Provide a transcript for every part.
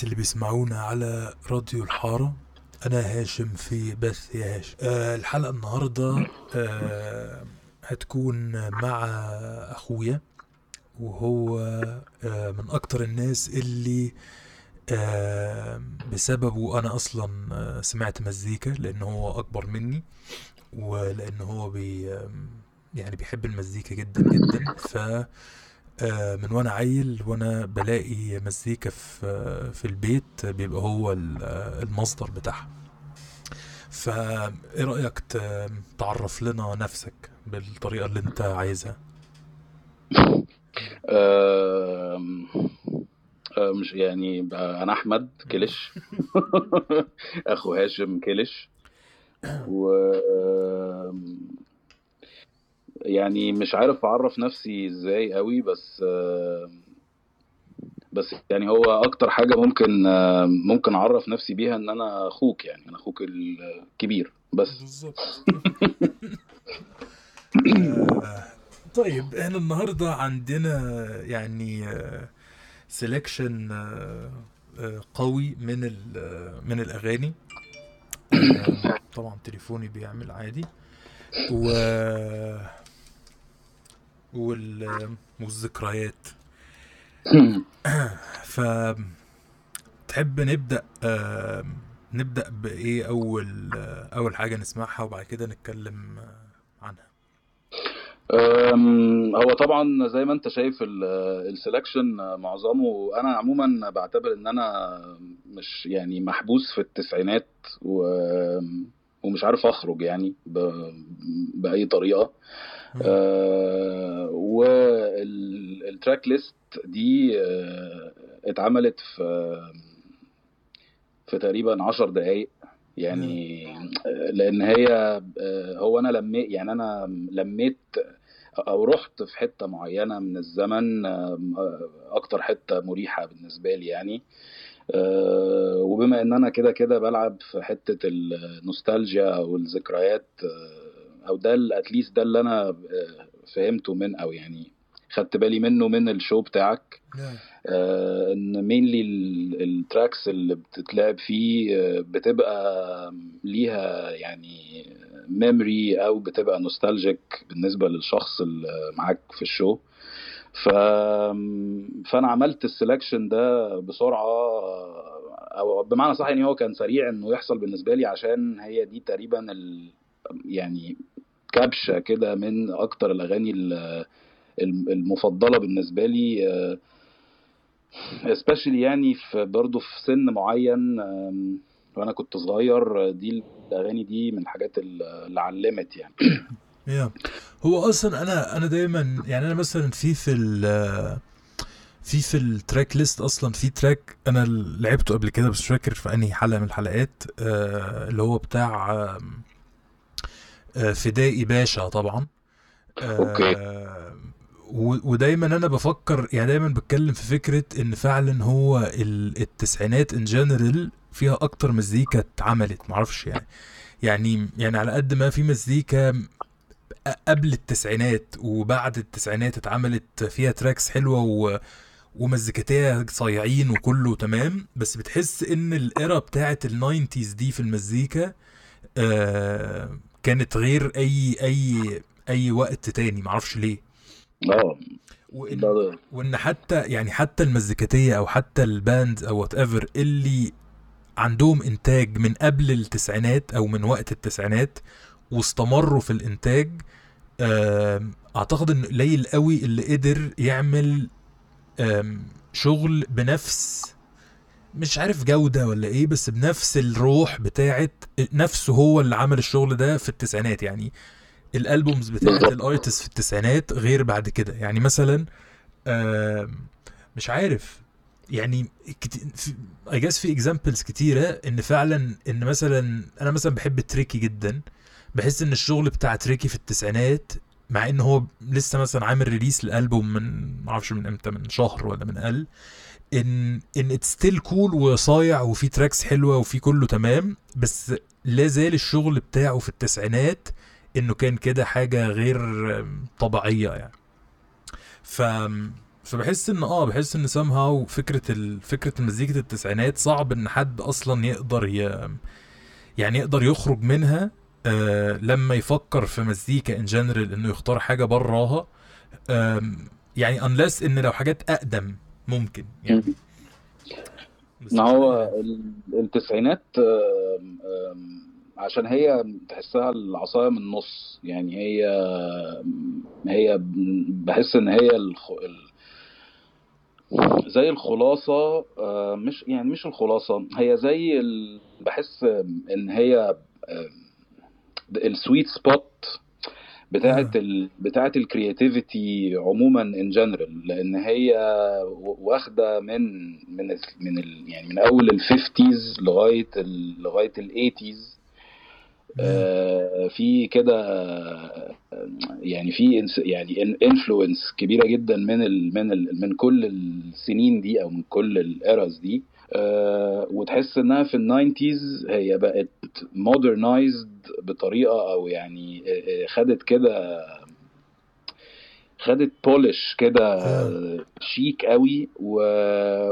الناس اللي بيسمعونا على راديو الحارة. أنا هاشم في بث يا هاشم. آه الحلقة النهاردة آه هتكون مع أخويا وهو آه من أكتر الناس اللي آه بسببه أنا أصلا آه سمعت مزيكا لأن هو أكبر مني ولأن هو بي يعني بيحب المزيكا جدا جدا. ف من وأنا عيل وأنا بلاقي مزيكا في آه، في البيت بيبقى هو ال- آه، المصدر بتاعها. فايه رأيك ت- تعرف لنا نفسك بالطريقة اللي انت عايزها؟ آه، مش يعني أنا أحمد كلش أخو هاشم كلش و يعني مش عارف اعرف نفسي إزاي قوي بس بس يعني هو أكتر حاجة ممكن ممكن اعرف نفسي بيها ان أنا أخوك يعني أنا أخوك الكبير بس. بالظبط. آه، طيب إحنا النهاردة عندنا يعني سelection قوي من من الأغاني. آه، طبعا تليفوني بيعمل عادي. و وال... والذكريات ف تحب نبدأ آه، نبدأ بإيه أول آه، أول حاجة نسمعها وبعد كده نتكلم آه، عنها هو طبعا زي ما أنت شايف السelection معظمه أنا عموما بعتبر إن أنا مش يعني محبوس في التسعينات و ومش عارف أخرج يعني. بأي طريقة أه والتراك ليست دي آه، اتعملت في في تقريبا عشر دقايق. يعني آه، لأن هي آه، هو أنا لميت يعني أنا لميت أو رحت في حتة معينة من الزمن آه، أكتر حتة مريحة بالنسبة لي يعني. آه، وبما إن أنا كده كده بلعب في حتة النوستالجيا أو الذكريات آه، أو ده at least ده اللي أنا آه، فهمته من أو يعني خدت بالي منه من ال show بتاعك نعم. آه، إن mainly ال tracks اللي بتتلعب فيه آه، بتبقى ليها يعني memory أو بتبقى nostalgic بالنسبة للشخص اللي معاك في ال show ف فأنا عملت السelection ده بسرعة أو بمعنى صح يعني هو كان سريع إنه يحصل بالنسبة لي عشان هي دي تقريبا ال... يعني كبشة كده من أكتر الأغاني ال- المفضلة بالنسبة لي آه، especially يعني في برضه في سن معين وأنا كنت صغير دي الأغاني دي من الحاجات اللي علمت يعني. هو أصلا أنا أنا دايما يعني أنا مثلا في في في في ال track list أصلا في track أنا لعبته قبل كده بس فاكر في أنهي حلقة من الحلقات آه اللي هو بتاع فدائي باشا طبعا. أوكي. آه ودايما أنا بفكر يعني دايما بتكلم في فكرة إن فعلا هو ال- التسعينات in general فيها أكتر مزيكا اتعملت معرفش يعني. يعني يعني على قد ما في مزيكا قبل التسعينات وبعد التسعينات اتعملت فيها tracks حلوة و... ومزيكتها صايعين وكله تمام بس بتحس إن ال era بتاعت ال nineties دي في المزيكا آه كانت غير أي أي أي وقت تاني معرفش ليه. آه. وإن وإن حتى يعني حتى المزيكاتية أو حتى ال band أو whatever اللي عندهم إنتاج من قبل التسعينات أو من وقت التسعينات واستمروا في الإنتاج أعتقد إن قليل قوي اللي قدر يعمل شغل بنفس مش عارف جودة ولا إيه بس بنفس الروح بتاعت نفسه هو اللي عمل الشغل ده في التسعينات. يعني الألبومز بتاعت الارتست في التسعينات غير بعد كده. يعني مثلا مش عارف. يعني I guess في examples كتيرة إن فعلا إن مثلا أنا مثلا بحب Tricky جدا. بحس إن الشغل بتاع Tricky في التسعينات مع إن هو لسه مثلا عامل release لألبوم من معرفش من إمتى من شهر ولا من أقل إن إن it's still cool وصايع وفي tracks حلوة وفي كله تمام بس لا زال الشغل بتاعه في التسعينات إنه كان كده حاجة غير طبيعية يعني. ف فبحس إن آه بحس إن somehow فكرة ال... فكرة مزيكة التسعينات صعب إن حد أصلا يقدر ي... يعني يقدر يخرج منها آه لما يفكر في مزيكا ان جنرال إنه يختار حاجة براها آم، يعني unless إن لو حاجات أقدم ممكن يعني. ما هو التسعينات عشان هي تحسها العصاية من النص يعني هي هي بحس إن هي الخ... ال- زي الخلاصة آه، مش يعني مش الخلاصة هي زي ال... بحس إن هي ال sweet spot بتاعت آه. ال... بتاعت ال creativity عموما in general لأن هي واخدة من من ال... من ال... يعني من أول ال fifties لغاية ال... لغاية ال eighties آه، في كده يعني في يعني influence كبيرة جدا من ال من ال من كل السنين دي أو من كل ال eras دي. آه، وتحس إنها في ال nineties هي بقت modernized بطريقة أو يعني آه، آه، خدت كده خدت polish كده. شيك قوي و...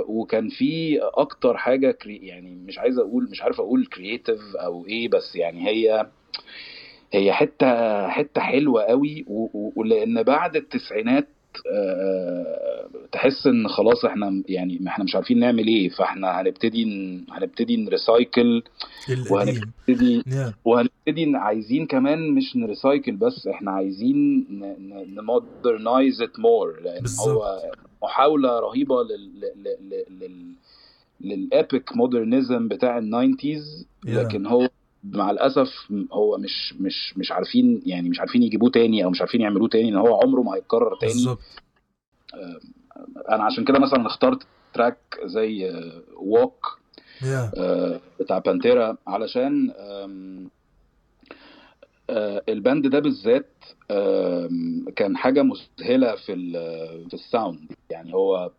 وكان في أكتر حاجة crea... يعني مش عايز أقول مش عارف أقول creative أو إيه بس يعني هي هي حتة حتة حلوة قوي و... و... ولأن بعد التسعينات تحس إن خلاص إحنا يعني إحنا مش عارفين نعمل إيه فإحنا هنبتدي. هنبتدي ن recycle وهنبتدي وهنبتدي عايزين كمان مش ن recycle بس إحنا عايزين ن modernize it more لأن. هو محاولة رهيبة لل لل لل لل epic modernism بتاع ال nineties. لكن هو مع الأسف هو مش مش مش عارفين يعني مش عارفين يجيبوه تاني أو مش عارفين يعملوه تاني ان هو عمره ما هيتكرر تاني. بالظبط. أنا عشان كده مثلا اخترت track زي Walk يا آه، بتاع Pantera علشان آه، ال band ده بالذات كان حاجة مذهلة في في ال sound يعني هو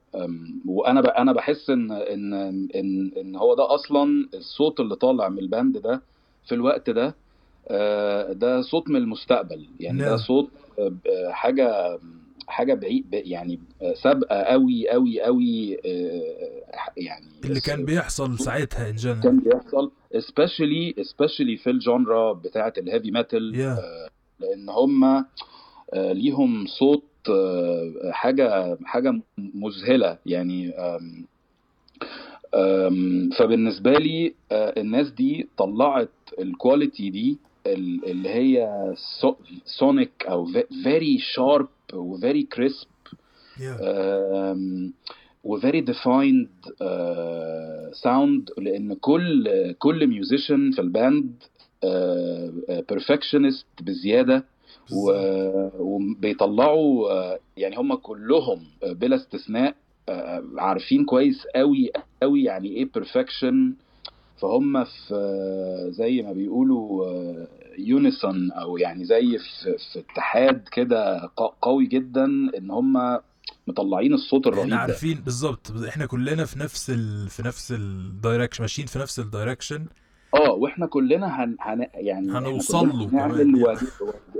وأنا أنا بحس إن إن إن إن هو ده أصلا الصوت اللي طالع من ال band ده في الوقت ده آه، ده صوت من المستقبل يعني ده نعم. صوت آه، حاجة حاجة بعيد يعني آه، سابقة قوي قوي قوي يعني اللي كان بيحصل ساعتها in general كان بيحصل especially especially في ال genre بتاعة ال heavy metal Yeah. لأن هم ليهم صوت حاجة حاجة مذهلة يعني فبالنسبة لي الناس دي طلعت ال quality دي ال- اللي هي sonic أو very sharp و very crisp و very defined sound لأن كل كل musician في ال band perfectionist بزيادة. و- وبيطلعوا آه، يعني هم كلهم بلا استثناء عارفين كويس قوي قوي يعني إيه perfection فهم في آه، زي ما بيقولوا unison أو يعني زي في, في اتحاد كده قوي جدا إن هم مطلعين الصوت الرهيب إحنا عارفين بالظبط إحنا كلنا في نفس ال... في نفس ال direction ماشيين في نفس ال direction آه وإحنا كلنا هن... هن... يعني هنوصل له بنعمل. واجب...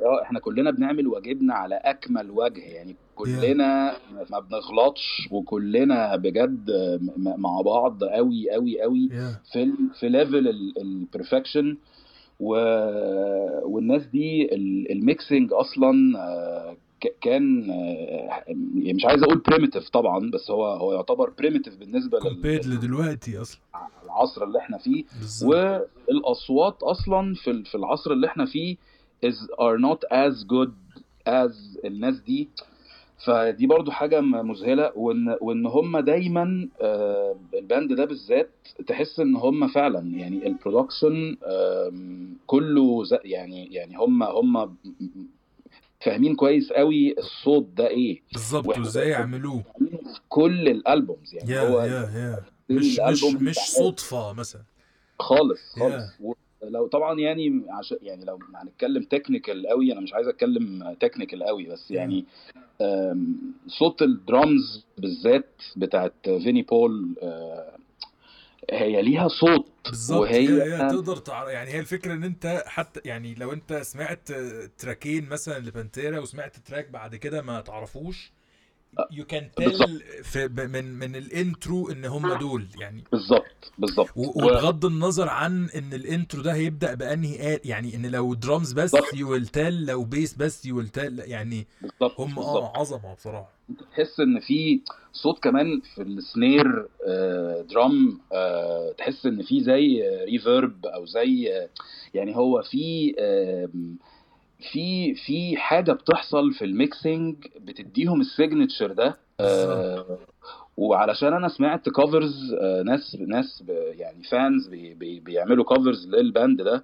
آه إحنا كلنا بنعمل واجبنا على أكمل وجه يعني كلنا ما بنغلطش وكلنا بجد مع بعض قوي قوي قوي يا في ال... في level ال perfection و... والناس دي ال- ال mixing أصلا آه، كان آه، يعني مش عايز أقول primitive طبعا بس هو هو يعتبر primitive بالنسبة لل- لدلوقتي أصلا. للعصر اللي إحنا فيه. بالظبط. والأصوات أصلا في في العصر اللي إحنا فيه is are not as good as الناس دي. فدي برضو حاجة مذهلة. وإن وإن هم دايما آه، ال band ده بالذات تحس إن هم فعلا يعني ال production كله يعني يعني هم هم فاهمين كويس قوي الصوت ده إيه. بالظبط وإزاي يعملوه. كل ال albums يعني. يا هو يا يا مش مش مش صدفة مثلا. خالص Yeah. خالص. لو طبعا يعني عشان يعني لو هنتكلم technical قوي أنا مش عايز أتكلم technical قوي بس يعني صوت الدرامز بالذات بتاعت فيني بول آه، هي ليها صوت بالظبط وهي تقدر تعرف يعني هي الفكرة إن أنت حتى يعني لو أنت سمعت track ين مثلا لبانتيرا وسمعت track بعد كده ما تعرفوش you can. tell من من ال intro إن هم دول يعني. بالظبط بالظبط. وبغض النظر عن إن ال intro ده هيبدأ بأنهي آل يعني إن لو درامز بس. you will tell لو bass بس you will tell يعني بالظبط هم آه عظمة بصراحة. تحس إن في صوت كمان في ال snare آه، drum آه، تحس إن في زي reverb أو زي آه، يعني هو في في في حاجة بتحصل في ال mixing بتديهم ال signature ده آه، وعلشان أنا سمعت covers ناس ناس ب- يعني fans بي بي بيعملوا covers لل band ده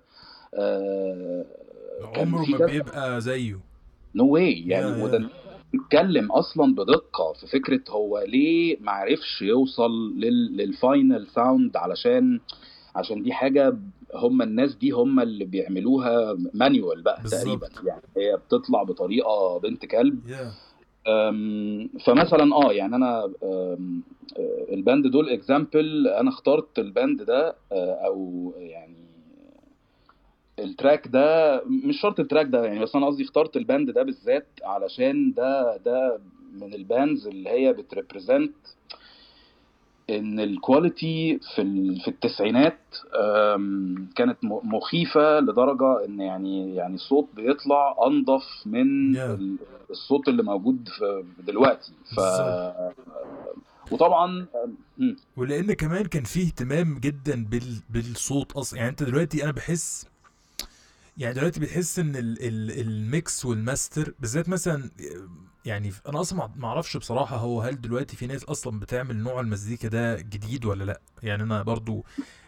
آه، عمره ما بيبقى زيه no way يا- يعني. وده بيتكلم أصلا بدقة في فكرة هو ليه ما عرفش يوصل لل... لل final sound علشان عشان دي حاجة هم الناس دي هم اللي بيعملوها manual بقى بالظبط. تقريبا. يعني هي بتطلع بطريقة بنت كلب. أم، فمثلا آه يعني أنا آه، ال band دول example أنا اخترت ال band ده آه، أو يعني ال track ده مش شرط ال track ده يعني بس أنا قصدي اخترت ال band ده بالذات علشان ده ده من ال bands اللي هي بت represent إن ال quality في في التسعينات كانت مخيفة لدرجة إن يعني يعني الصوت بيطلع أنضف من Yeah. ال- الصوت اللي موجود في دلوقتي ف وطبعا. ولأن كمان كان فيه اهتمام جدا بال... بالصوت أصلا يعني أنت دلوقتي أنا بحس يعني دلوقتي بتحس إن ال... ال... ال mix وال master بالذات مثلا يعني أنا أصلا ما- أعرفش بصراحة هو هل دلوقتي في ناس أصلا بتعمل نوع المزيكا ده جديد ولا لأ يعني أنا برضو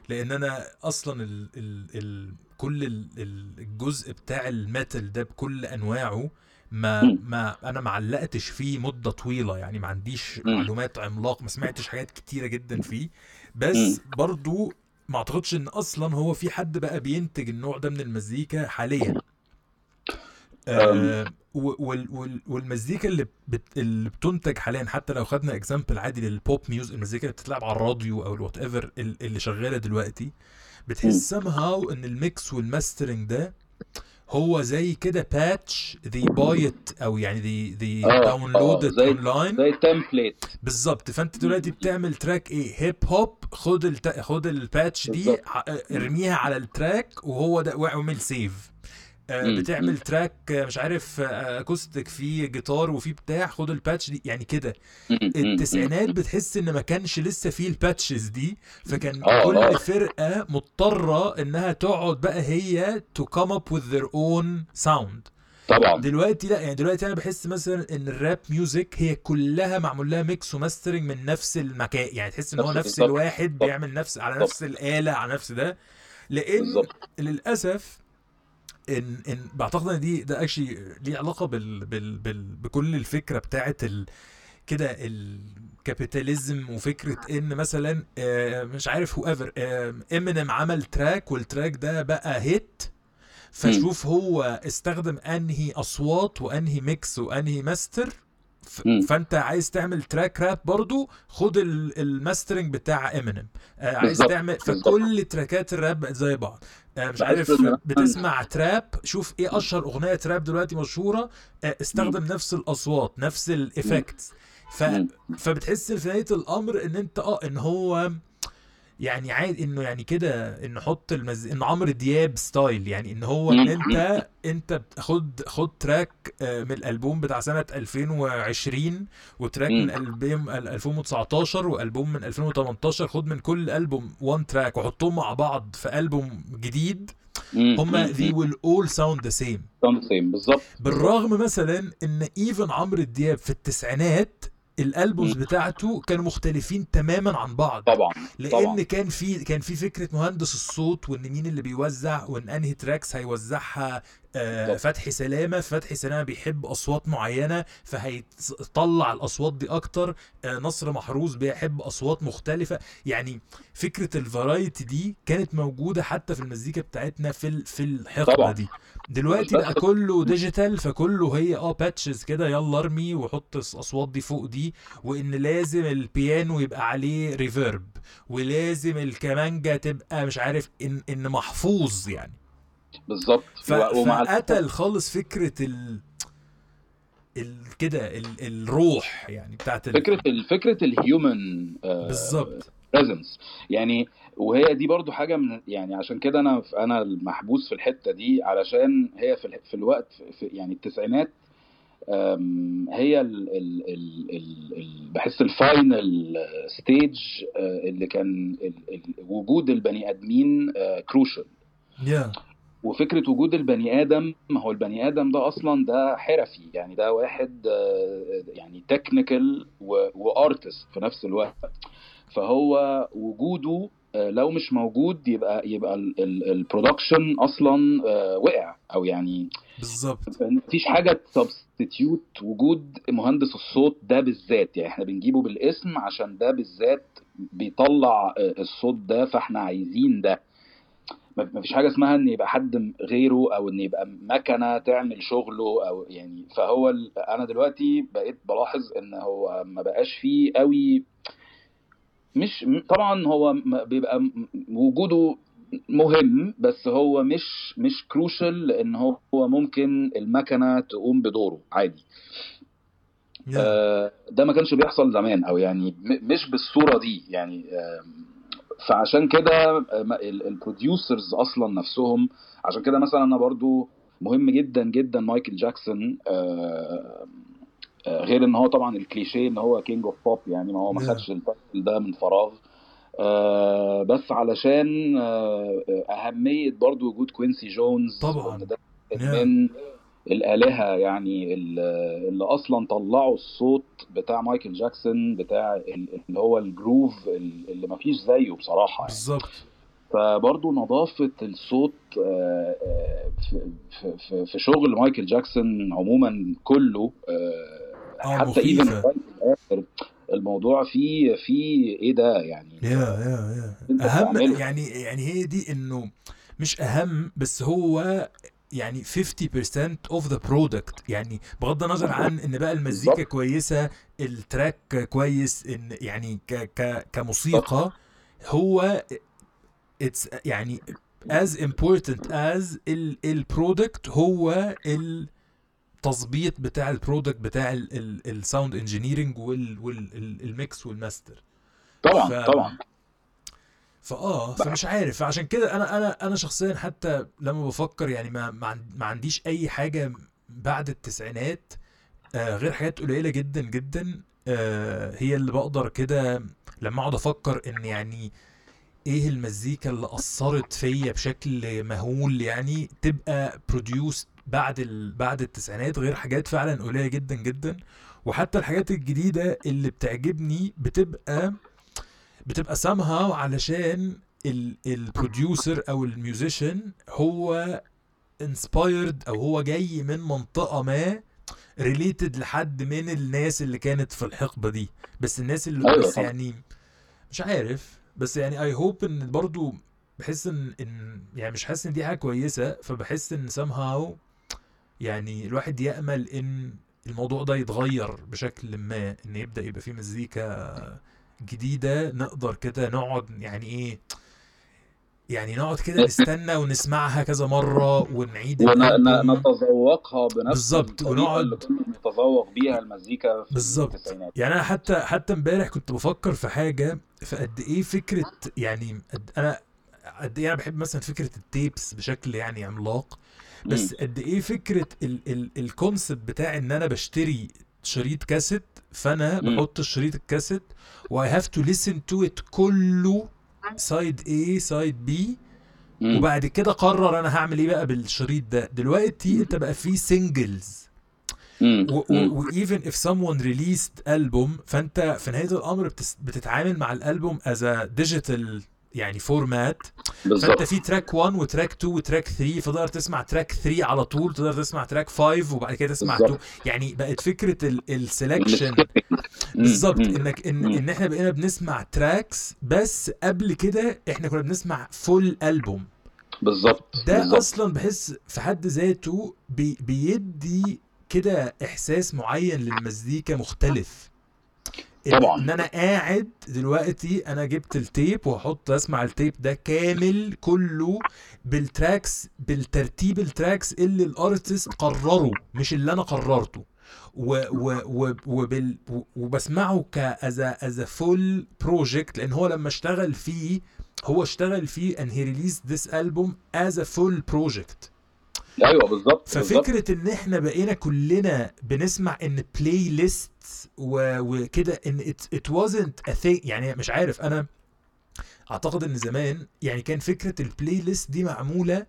لأن أنا أصلا ال... ال... ال... كل ال... ال- الجزء بتاع الميتال ده بكل أنواعه ما. ما أنا ما علقتش فيه مدة طويلة يعني ما عنديش. معلومات عملاق ما سمعتش حاجات كتيرة جدا فيه بس برضو ما أعتقدش إن أصلا هو في حد بقى بينتج النوع ده من المزيكا حاليا آه والمزيكا اللي بت اللي بتنتج حاليا حتى لو خدنا example عادي لل pop music المزيكا اللي بتتلعب على الراديو أو ال whatever اللي شغالة دلوقتي بتحس somehow إن ال mix وال mastering ده هو زي كده patch they buy it أو يعني they they download زي- اونلاين زي template بالظبط. فأنت دلوقتي بتعمل track إيه؟ hip hop خد الت... خد ال patch دي ارميها على ال track وهو ده واعمل save. بتعمل مم. track آه، مش عارف آه، acoustic فيه جيتار وفيه بتاع خد ال patch دي يعني كده. التسعينات بتحس إن ما كانش لسه فيه ال patches دي فكان آه، كل آه. فرقة مضطرة إنها تقعد بقى هي to come up with their own sound. طبعا. دلوقتي لا يعني دلوقتي أنا بحس مثلا إن ال rap music هي كلها معمول لها mix و mastering من نفس المكان يعني تحس إن هو نفس-. الواحد. بيعمل نفس على نفس الآلة على نفس ده. لأن للأسف إن إن بعتقد إن دي ده actually ليه علاقة بال بال بال بكل الفكرة بتاعت ال كده ال capitalism وفكرة إن مثلا آه، مش عارف whoever امينيم عمل track وال track ده بقى hit فشوف هو استخدم أنهي أصوات وأنهي mix وأنهي ماستر. فانت عايز تعمل track rap برضو خد ال- ال mastering بتاع امينيم آه عايز تعمل. فكل track ات ال rap زي بعض. آه مش عارف بتسمع trap شوف إيه اشهر اغنية trap دلوقتي مشهورة. آه استخدم نفس الأصوات نفس ال effects ف. فبتحس في نهاية الأمر إن أنت آه إن هو يعني عادي إنه يعني كده إنه حط المز... إنه عمرو دياب style يعني إن هو ان أنت أنت بتاخد خد track آه، من الألبوم بتاع سنة 2020 و track. من ألبوم 2019 وألبوم من 2018 خد من كل ألبوم one track وحطهم مع بعض في ألبوم جديد هما they will all sound the same. same بالظبط. بالرغم مثلا إن even عمرو دياب في التسعينات ال albums. بتاعته كانوا مختلفين تماما عن بعض طبعا لأن طبعا. كان في كان في فكرة مهندس الصوت وإن مين اللي بيوزع وإن أنهي tracks هيوزعها آه. فتحي سلامة فتحي سلامة بيحب أصوات معينة فهيطلع الأصوات دي أكتر آه نصر محروس بيحب أصوات مختلفة يعني فكرة ال variety دي كانت موجودة حتى في المزيكا بتاعتنا في في الحقبة. دي دلوقتي بقى كله digital فكله هي آه patches كده يلا ارمي وحط الاصوات دي فوق دي وإن لازم البيانو يبقى عليه reverb ولازم الكمانجا تبقى مش عارف ان إن محفوظ يعني. بالظبط. ف... فقتل خالص فكرة ال ال- كده ال- الروح يعني بتاعت ال- فكرة ال- فكرة ال human بالظبط. presence يعني وهي دي برضو حاجة من يعني عشان كده أنا أنا المحبوس في الحتة دي علشان هي في, في الوقت في يعني التسعينات هي ال ال ال ال ال بحس ال final stage اللي كان ال ال وجود البني آدمين crucial yeah وفكرة وجود البني آدم ما هو البني آدم ده أصلا ده حرفي يعني ده واحد آه، يعني technical و artist في نفس الوقت. فهو وجوده آه، لو مش موجود يبقى يبقى ال production أصلا آه، وقع أو يعني بالظبط. مفيش حاجة ت substitute وجود مهندس الصوت ده بالذات. يعني إحنا بنجيبه بالاسم عشان ده بالذات بيطلع آه، الصوت ده فإحنا عايزين ده. مفيش حاجة اسمها إن يبقى حد غيره أو إن يبقى مكنة تعمل شغله أو يعني فهو أنا دلوقتي بقيت بلاحظ إن هو ما بقاش فيه قوي مش طبعا هو بيبقى وجوده مهم بس هو مش مش كروشال لأن هو ممكن المكنة تقوم بدوره عادي. yeah آه، ده ما كانش بيحصل زمان أو يعني مش بالصورة دي يعني آم، فعشان كده ال producers أصلا نفسهم عشان كده مثلا أنا برضو مهم جدا جدا مايكل جاكسون آه، آه، غير إن هو طبعا الكليشيه إن هو king of pop يعني ما هو ما Yeah. خدش ال title ده من فراغ آه، بس علشان آه، أهمية برضو وجود كوينسي جونز طبعاً. ده Yeah. من الآلهة يعني ال- اللي أصلا طلعوا الصوت بتاع مايكل جاكسون بتاع ال- اللي هو ال groove اللي مفيش زيه بصراحة يعني. بالظبط فبرضه نظافة الصوت آه، في- في- في- في شغل مايكل جاكسون عموما كله آه، حتى. even الموضوع فيه فيه إيه ده يعني yeah yeah yeah أنت أهم. يعني يعني هي دي إنه مش أهم بس هو يعني 50% of the product يعني بغض النظر عن إن بقى المزيكا. كويسة ال track كويس إن يعني ك ك كموسيقى هو it's يعني as important as ال ال product هو التظبيط بتاع البرودكت بتاع الساوند انجينيرنج والميكس والماستر طبعا ف- طبعا. فاه فمش عارف. فعشان كده أنا أنا أنا شخصيا حتى لما بفكر يعني ما ما عنديش أي حاجة بعد التسعينات آه غير حاجات قليلة جدا جدا آه هي اللي بقدر كده لما أقعد أفكر إن يعني إيه المزيكا اللي أثرت فيا بشكل مهول يعني تبقى بروديوست بعد ال... بعد التسعينات غير حاجات فعلا قليلة جدا جدا. وحتى الحاجات الجديدة اللي بتعجبني بتبقى بتبقى سامها علشان ال producer أو ال musician هو inspired أو هو جاي من منطقة ما related لحد من الناس اللي كانت في الحقبة دي. بس الناس اللي أيوة بس. يعني مش عارف. بس يعني I hope إن برضو بحس إن إن يعني مش حاسس إن دي حاجة كويسة فبحس إن somehow يعني الواحد يأمل إن الموضوع ده يتغير بشكل ما إن يبدأ يبقى فيه مزيكا جديدة نقدر كده نقعد يعني إيه يعني نقعد كده نستنى ونسمعها كذا مرة ونعيد. ونتذوقها بنفس بالظبط، ونقعد- بنتذوق بيها المزيكا في بالظبط. يعني أنا حتى حتى امبارح كنت بفكر في حاجة في قد إيه فكرة يعني قد أنا قد إيه أنا بحب مثلا فكرة ال tapes بشكل يعني عملاق بس قد إيه فكرة ال ال ال concept بتاع إن أنا بشتري شريط كاسيت فأنا. بحط الشريط الكاسيت و I have to listen to it كله side A side مم. وبعد كده قرر أنا هعمل إيه بقى بالشريط ده دلوقتي أنت بقى في singles مم. مم. و even if someone released album فأنت في نهاية الأمر بتتعامل مع الألبوم as digital يعني format فأنت بالظبط في track 1 و track 2 و track 3 فتقدر تسمع track 3 على طول تقدر تسمع track 5 وبعد كده تسمع بالظبط. 2 يعني بقت فكرة ال selection مم. بالظبط. إنك ان. إن إحنا بقينا بنسمع tracks بس قبل كده إحنا كنا بنسمع full album بالظبط ده بالظبط. أصلا بحس في حد ذاته بي بيدي كده إحساس معين للمزيكا مختلف طبعاً. إن أنا قاعد دلوقتي أنا جبت ال tape وأحط أسمع ال tape ده كامل كله بال tracks بالترتيب ال tracks اللي ال artist قرره مش اللي أنا قررته و و و وبال و- وبسمعه ك as as full project لأن هو لما اشتغل فيه هو اشتغل فيه and he released this album as a full project أيوه بالظبط. ففكرة إن إحنا بقينا كلنا بنسمع إن playlist وكده إن it, it wasn't a thing يعني مش عارف أنا أعتقد إن زمان يعني كان فكرة ال playlist دي معمولة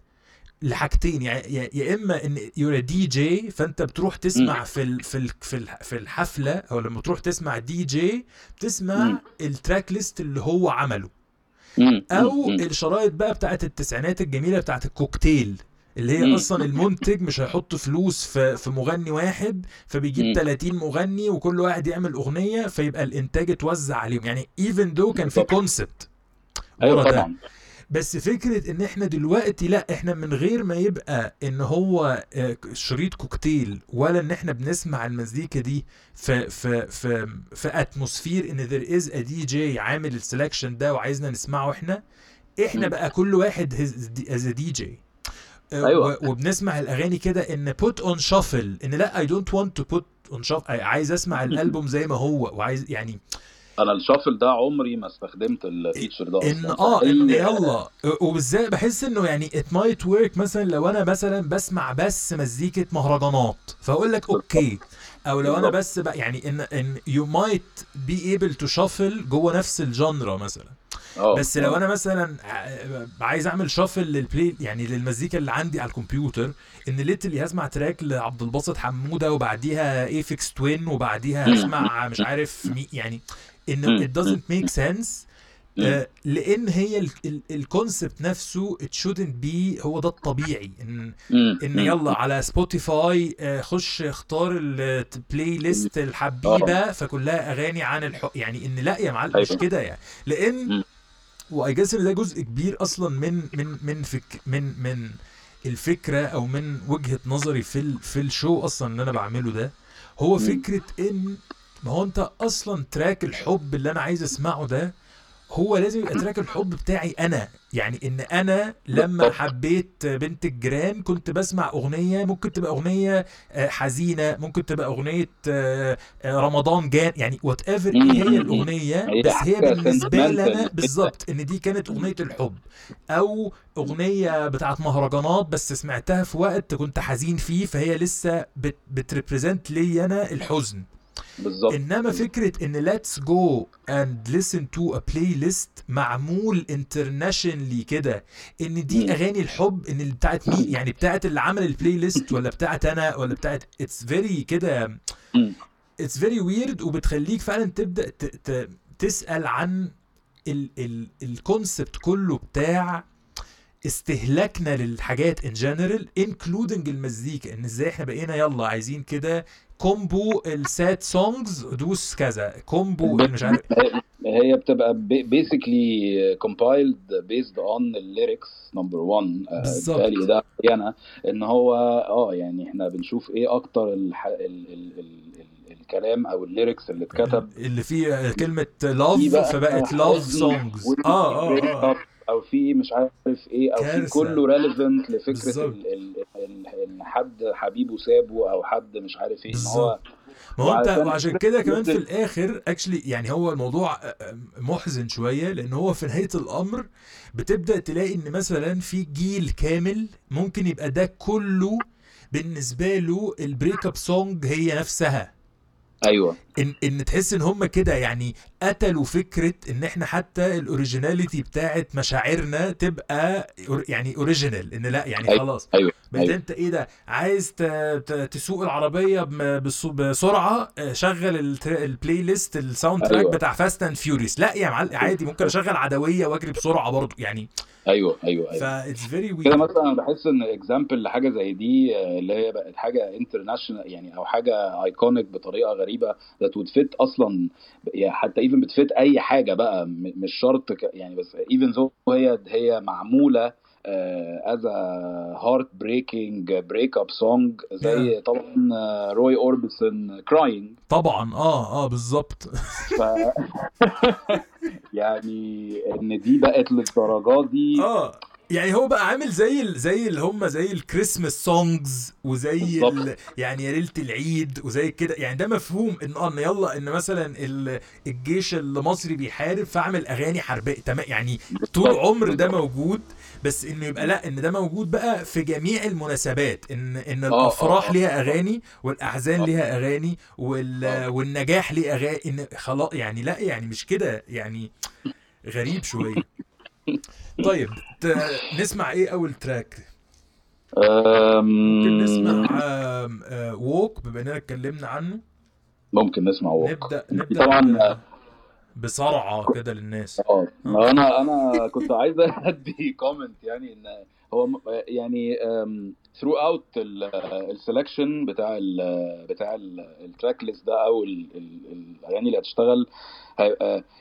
لحاجتين يعني يا- إما إن you're DJ فأنت بتروح تسمع. في ال في ال في ال في الحفلة أو لما تروح تسمع دي جي. بتسمع ال track list اللي هو عمله. أو. الشرايط بقى بتاعت التسعينات الجميلة بتاعت الكوكتيل اللي هي. أصلا المنتج مش هيحط فلوس في في مغني واحد فبيجيب مم. 30 مغني وكل واحد يعمل أغنية فيبقى الإنتاج اتوزع عليهم يعني even though كان في. concept أيوه طبعا بس فكرة إن إحنا دلوقتي لأ إحنا من غير ما يبقى إن هو آه، شريط كوكتيل ولا إن إحنا بنسمع المزيكا دي في في في في atmosphere إن there is a DJ عامل ال selection ده وعايزنا نسمعه إحنا إحنا. بقى كل واحد is DJ أيوة. وبنسمع الأغاني كده إن put on shuffle إن لأ I don't want to put on shuffle عايز أسمع الألبوم زي ما هو وعايز يعني أنا ال shuffle ده عمري ما استخدمت ال feature ده إن. آه إن يلا وبالذات بحس إنه يعني it might work مثلا لو أنا مثلا بسمع بس مزيكة مهرجانات فأقول لك okay أو لو أنا. بس بقى يعني إن إن you might be able to shuffle جوه نفس ال genre مثلا آه بس لو أنا مثلا ع- عايز اعمل shuffle لل play يعني للمزيكا اللي عندي على الكمبيوتر إن literally هسمع track لعبد الباسط حمودة وبعديها Aphex Twin وبعديها. هسمع مش عارف مي يعني. إن it doesn't make sense مم. آه، لأن هي ال concept نفسه it shouldn't be هو ده الطبيعي إن. إن. يلا على سبوتيفاي آه، خش اختار ال playlist الحبيبة فكلها أغاني عن الحب يعني إن لأ يا معلم مش أيوة. كده يعني لأن. و I guess إن ده جزء كبير أصلا من من من فك من من الفكرة أو من وجهة نظري في ال في ال show أصلا اللي أنا بعمله ده هو. فكرة ان ما هو أنت أصلا تراك الحب اللي أنا عايز أسمعه ده هو لازم يبقى تراك الحب بتاعي أنا. يعني إن أنا لما. حبيت بنت الجيران كنت بسمع أغنية ممكن تبقى أغنية آه، حزينة ممكن تبقى أغنية آه، آه، رمضان جان. يعني whatever إيه هي الأغنية بس هي بالنسبة لي أنا. بالظبط إن دي كانت أغنية الحب. أو أغنية بتاعت مهرجانات بس سمعتها في وقت كنت حزين فيه فهي لسه بت بت represent لي أنا الحزن. بالظبط إنما فكرة إن let's go and listen to a playlist معمول internationally كده إن دي. أغاني الحب إن اللي بتاعت مين يعني بتاعت اللي عمل ال playlist ولا بتاعت أنا ولا بتاعت it's very كده. it's very weird وبتخليك فعلا تبدأ ت- ت- تسأل عن ال concept كله بتاع استهلاكنا للحاجات in general including المزيكا إن إزاي إحنا بقينا يلا عايزين كده combo ال sad songs دوس كذا. combo مش عارف هي بتبقى basically compiled based on ال lyrics number 1 بالظبط. ده أنا إن هو آه يعني إحنا بنشوف إيه أكتر الح... ال... ال... ال... ال... الكلام أو ال lyrics اللي اتكتب. اللي فيه كلمة love فبقت love songs آه آه آه. أو في مش عارف إيه أو في كارثة. كله relevant لفكرة بالظبط. ال... ال... ال... ان حد حبيبه سابه أو حد مش عارف إيه إن هو ما هو أنت وعشان- وعشان كده كمان في الآخر actually يعني هو الموضوع محزن شوية لأن هو في نهاية الأمر بتبدأ تلاقي إن مثلا في جيل كامل ممكن يبقى ده كله بالنسبة له ال break up song هي نفسها أيوه إن إن تحس إن هم كده يعني قتلوا فكرة إن إحنا حتى ال originality بتاعت مشاعرنا تبقى يعني original إن لأ يعني أيوة. خلاص أيوه بقيت أيوة. انت إيه ده؟ عايز تسوق العربية بسرعة آه، شغل ال playlist ال soundtrack أيوة. بتاع Fast and Furious لا يا معلم عادي ممكن أشغل عدوية وأجري بسرعة برضه يعني. أيوه أيوه أيوه. فا it's very كده مثلا أنا بحس إن example لحاجة زي دي آه، اللي هي بقت حاجة international يعني أو حاجة iconic بطريقة غريبة that would fit أصلا يعني حتى even بت fit أي حاجة بقى مش شرط يعني بس even though هي هي معمولة as heartbreaking break up song زي Yeah. طبعا آه، روي أوربسون Crying طبعا آه آه بالظبط. ف يعني إن دي بقت للدرجات دي. آه يعني هو بقى عامل زي ال... زي اللي هم زي ال Christmas songs وزي ال... يعني يا ليلة العيد وزي كده. يعني ده مفهوم إن آه إن يلا إن مثلا ال... الجيش المصري بيحارب فاعمل أغاني حربية. تمام يعني طول. عمر ده موجود. بس إنه يبقى لأ إن ده موجود بقى في جميع المناسبات إن إن آه، الأفراح آه. ليها أغاني والأحزان آه. ليها أغاني وال... آه. والنجاح ليه أغاني إن خلاص يعني لأ يعني مش كده يعني غريب شوية طيب. نسمع إيه أول تراك ممكن نسمع آه، ووك بما إننا اتكلمنا عنه ممكن نسمع Walk نبدأ نبدأ طبعا بسرعة كده للناس. آه أنا أنا كنت عايز ادي comment يعني إن هو يعني throughout ال selection بتاع ال بتاع ال track list ده أو ال- ال- الأغاني اللي هتشتغل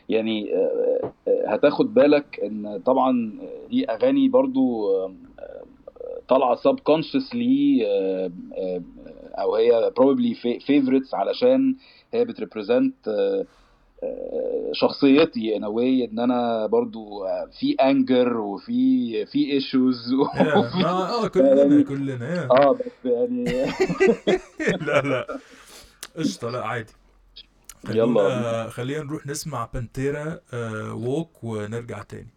يعني آه، آه، هتاخد بالك إن طبعا دي أغاني برضو آه، طالعة سب كونشسلي أو هي probably favorites علشان هي بت represent شخصيتي in a way إن أنا برضو آه، في anger وفي في issues آه آه كلنا كلنا يا. آه بس يعني لا لا. قشطة لا عادي. يلا. خلينا خلينا نروح نسمع بانتيرا آه Walk ونرجع تاني.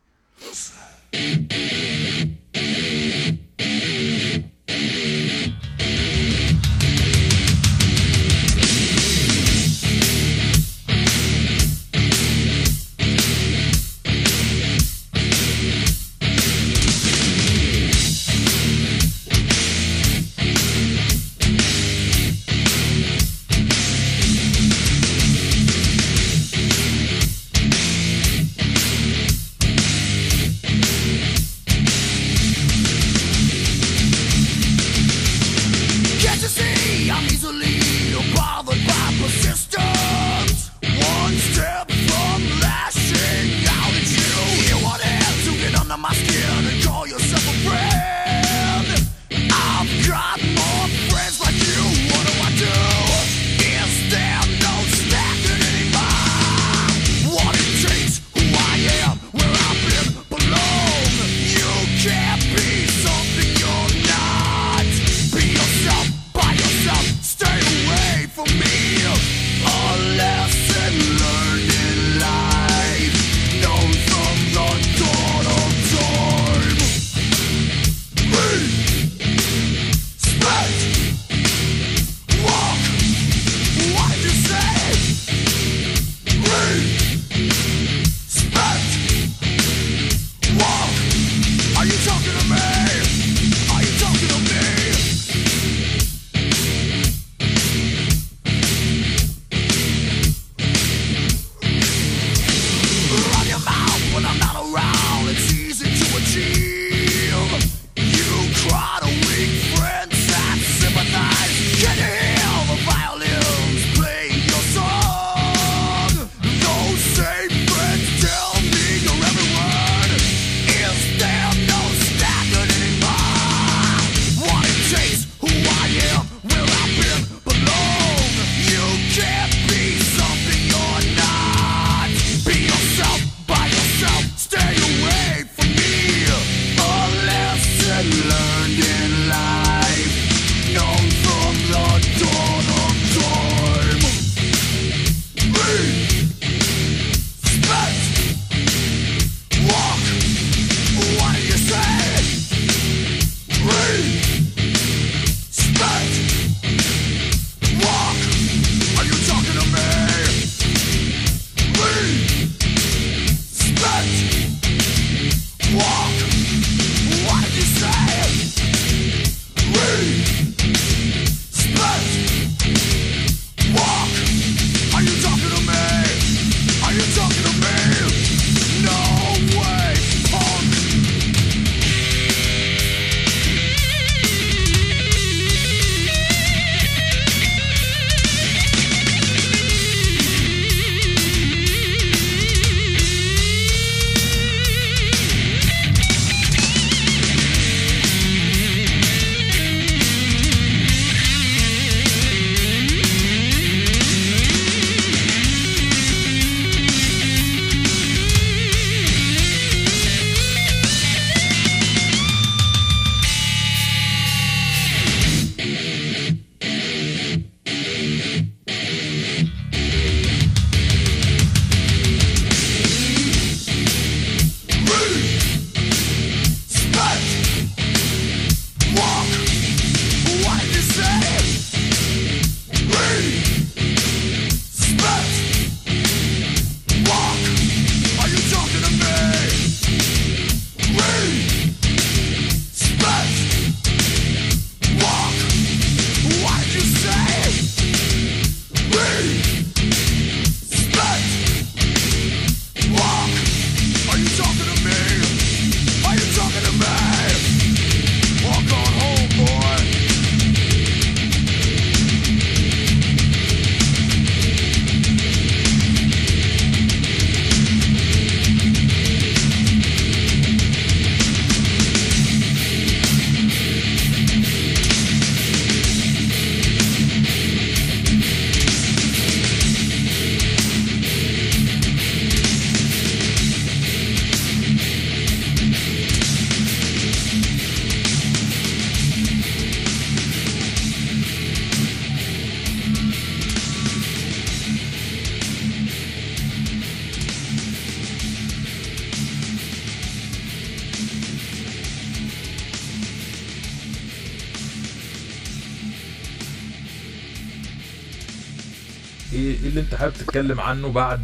تتكلم عنه بعد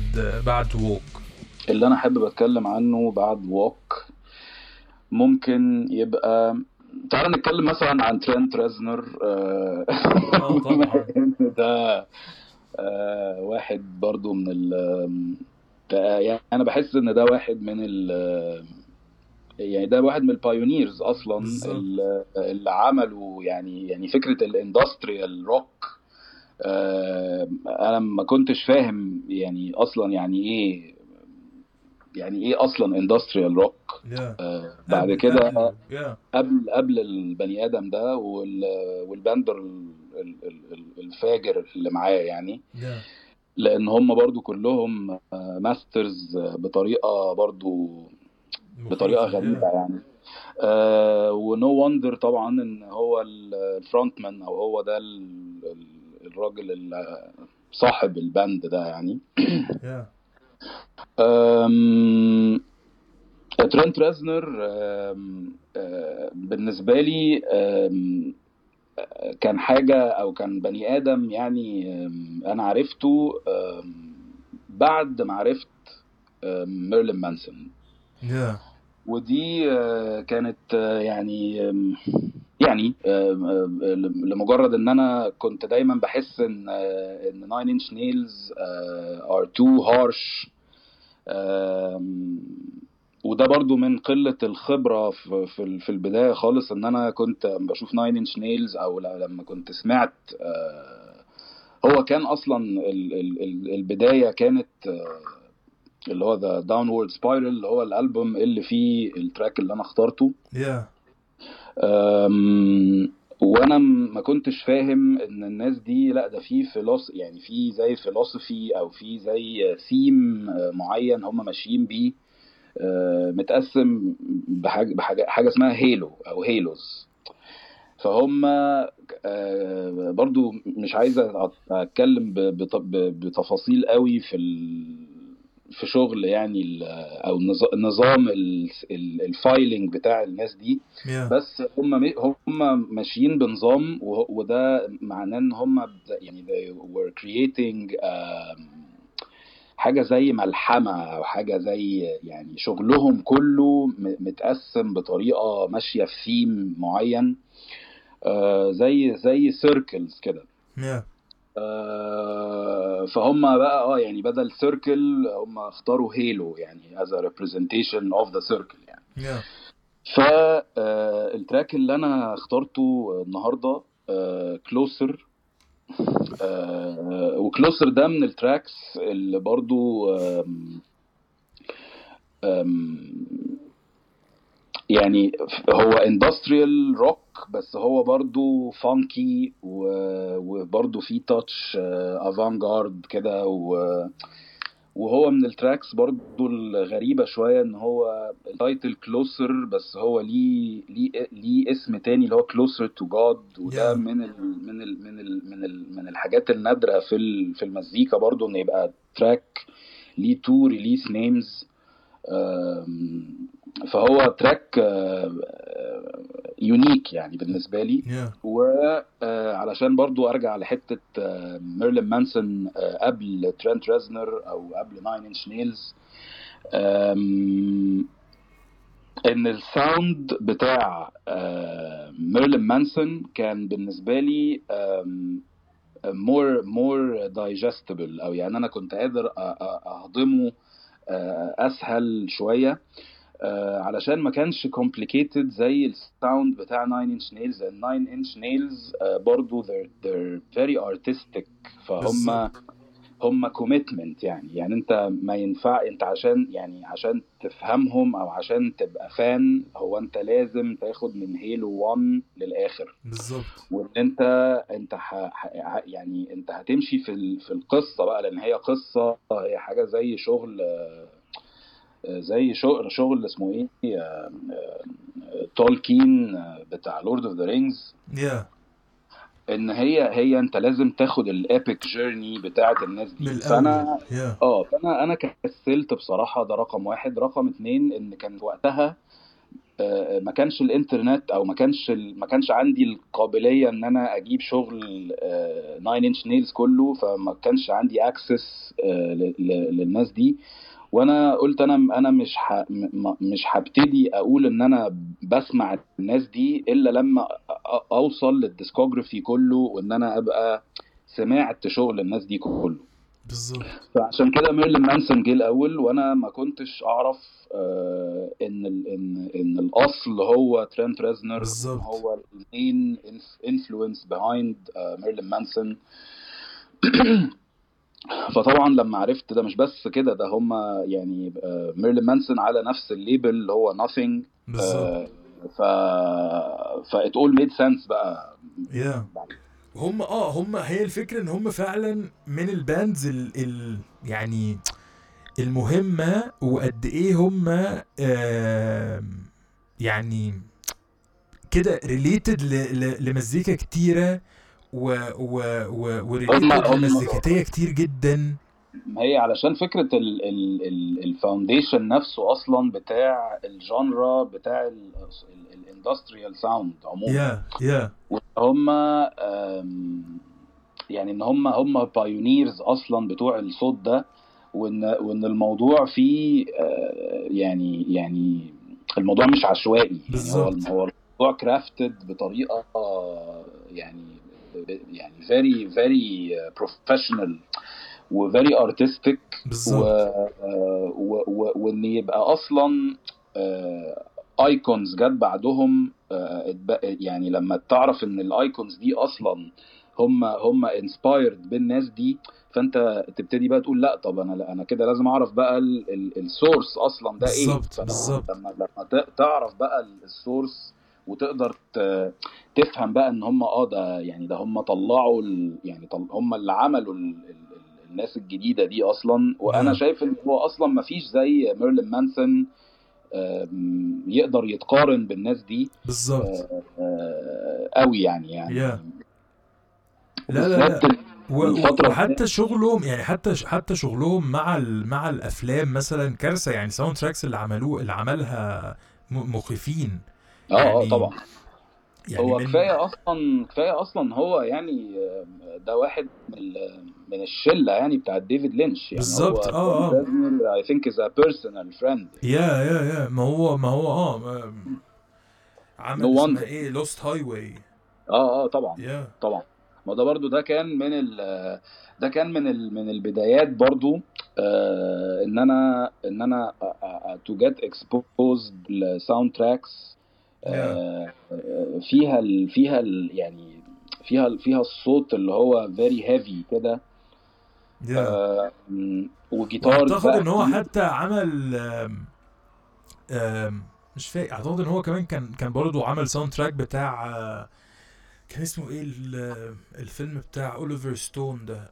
بعد Walk اللي أنا حابب اتكلم عنه بعد Walk ممكن يبقى تعال نتكلم مثلا عن ترينت ريزنر آه، آه طبعا. ده آه، واحد برضو من ال آه، يعني أنا بحس إن ده واحد من ال يعني ده واحد من ال pioneers أصلا اللي عملوا يعني يعني فكرة ال industrial rock أنا ما كنتش فاهم يعني أصلا يعني إيه يعني إيه أصلا industrial rock يا بعد كده يا قبل قبل البني آدم ده وال- والباند ال- ال- ال- الفاجر اللي معاه يعني. يا لأن هم برضو كلهم masters بطريقة برضو بطريقة غريبة يعني. آه و no wonder طبعا إن هو ال frontman أو هو ده ال- الراجل ال- صاحب ال band ده يعني. ترنت ريزنر أم، أه، بالنسبة لي أه، كان حاجة أو كان بني آدم يعني أنا عرفته بعد ما عرفت ميرلين مانسون. يا ودي آه، كانت آه، يعني يعني لمجرد إن أنا كنت دايما بحس إن إن ناين انش نيلز are too harsh وده برضو من قلة الخبرة في في البداية خالص إن أنا كنت بشوف ناين انش نيلز أو لما كنت سمعت آه، هو كان أصلا ال- ال- ال- البداية كانت آه، اللي هو The Downward Spiral اللي هو الألبوم اللي فيه ال track اللي أنا اخترته. أم، وأنا ما كنتش فاهم ان الناس دي لا ده في فيلوس يعني في زي philosophy أو في زي ثيم معين هم ماشيين بيه أه، متقسم بحاجه بحاجه حاجة اسمها halo أو halos. فهم آه، برضو مش عايز أتكلم بتفاصيل قوي في في شغل يعني ال- أو نظ- نظام ال- ال- ال filing بتاع الناس دي. Yeah بس هم هم ماشيين بنظام وده معناه إن هم يعني they were creating حاجة زي ملحمة أو حاجة زي يعني شغلهم كله متقسم بطريقة ماشية في ثيم معين آه، زي زي circles كده. آه، فهم بقى آه يعني بدل circle هم اختاروا halo يعني a representation of the circle يعني. فال track اللي أنا اخترته النهارده Closer و Closer ده من ال tracks اللي برضو يعني هو industrial rock بس هو برضو funky وبرضو فيه touch avant-garde كده و- وهو من ال tracks برضو الغريبة شوية إن هو ال title Closer بس هو ليه ليه ليه اسم تاني اللي هو Closer to God وده Yeah. من ال من ال من ال من ال من الحاجات النادرة في ال في المزيكا برضو إن يبقى track ليه two release names فهو track unique يعني بالنسبة لي. Yeah وعلشان برضو أرجع لحتة آه، Marilyn Manson آه، قبل Trent Reznor أو قبل Nine Inch Nails إن ال sound بتاع آه، Marilyn Manson كان بالنسبة لي more more digestible أو يعني أنا كنت قادر أهضمه آه، أسهل شوية. آه، علشان ما كانش complicated زي ال sound بتاع 9 inch nails لأن 9 inch nails آه، برضو they're, they're very artistic. فهم. هم commitment يعني. يعني انت ما ينفع انت عشان يعني عشان تفهمهم أو عشان تبقى fan هو انت لازم تاخد من halo 1 للآخر. بالظبط. وإن انت انت ح... ح... يعني انت هتمشي في ال... في القصة بقى لأن هي قصة هي حاجة زي شغل آه، آه، زي شغل شغل اسمه إيه؟ آه، آه، تولكين آه، بتاع Lord of the Rings إن هي هي أنت لازم تاخد ال epic journey بتاعت الناس دي. فانا الأول. Yeah آه فانا أنا كسلت بصراحة ده رقم واحد. رقم اتنين إن كان وقتها ما كانش الإنترنت أو ما كانش ما كانش عندي القابلية إن أنا أجيب شغل 9 Inch Nails كله فما كانش عندي access للناس دي. وأنا قلت أنا أنا مش ح... مش هبتدي أقول ان أنا بسمع الناس دي إلا لما أوصل لل discography كله وإن أنا أبقى سمعت شغل الناس دي كله. بالظبط. فعشان كده Marilyn Manson جه الأول وأنا ما كنتش أعرف آه إن ال ان إن الأصل هو Trent Reznor بالظبط. هو ال main influence behind Marilyn Manson. فطبعا لما عرفت ده مش بس كده ده هم يعني آه Marilyn Manson على نفس ال label اللي هو nothing بالظبط. آه ف ف it all made sense بقى. Yeah هم آه هم هي الفكرة إن هم فعلا من ال bands ال, ال يعني المهمة وقد إيه هم آم، يعني كده related لمزيكا كتيرة و و و هم- و related هم- لمزيكاتيه كتير جدا. ما هي علشان فكرة ال foundation نفسه أصلا بتاع ال genre بتاع ال industrial sound عموما. Yeah yeah. هم يعني إن هم هم pioneers أصلا بتوع الصوت ده وإن وإن الموضوع فيه آه، يعني يعني الموضوع مش عشوائي. يعني هو بالظبط. الموضوع crafted بطريقة يعني يعني very very professional و very artistic و, بالظبط آه، و, و, وإن يبقى أصلا icons جت بعدهم اتب- يعني لما تعرف إن ال icons دي أصلا هم هم inspired بالناس دي فأنت تبتدي بقى تقول لا طب أنا أنا كده لازم أعرف بقى ال source أصلا ده إيه بالظبط، بالظبط. لما لما تعرف بقى ال source وتقدر تفهم بقى إن هم آه ده يعني ده هم طلعوا ال- يعني طل هم اللي عملوا ال- ال- ال- الناس الجديدة دي أصلا. وأنا. شايف إن هو أصلا ما فيش زي Marilyn Manson يقدر يتقارن بالناس دي بالظبط. آه، قوي يعني يعني. لا لا لا. الفترة وحتى شغلهم يعني حتى حتى شغلهم مع ال- مع الأفلام مثلا كارثة يعني soundtracks اللي عملوه اللي عملها م- مخيفين. آه آه يعني- طبعا. يعني هو من- كفاية أصلا كفاية أصلا هو يعني آه، ده واحد من من الشلة يعني بتاع ديفيد لينش. يعني بالظبط، آه، آه. I think as a personal friend yeah yeah yeah. ما هو ما هو آه عمل No اسمها. إيه؟ لوست هاي واي آه آه طبعا yeah. طبعا. ما ده برضو ده كان من ال ده كان من ال من البدايات برضو آه إن أنا إن أنا to get exposed ل soundtracks فيها ال فيها ال يعني فيها ال فيها الصوت اللي هو very heavy كده. آه، وجيتار وأعتقد بقى إن هو. حتى عمل آم، آم، مش فاكر أعتقد إن هو كمان كان كان برضه عمل soundtrack بتاع آه، كان اسمه إيه ال- الفيلم بتاع اوليفر ستون ده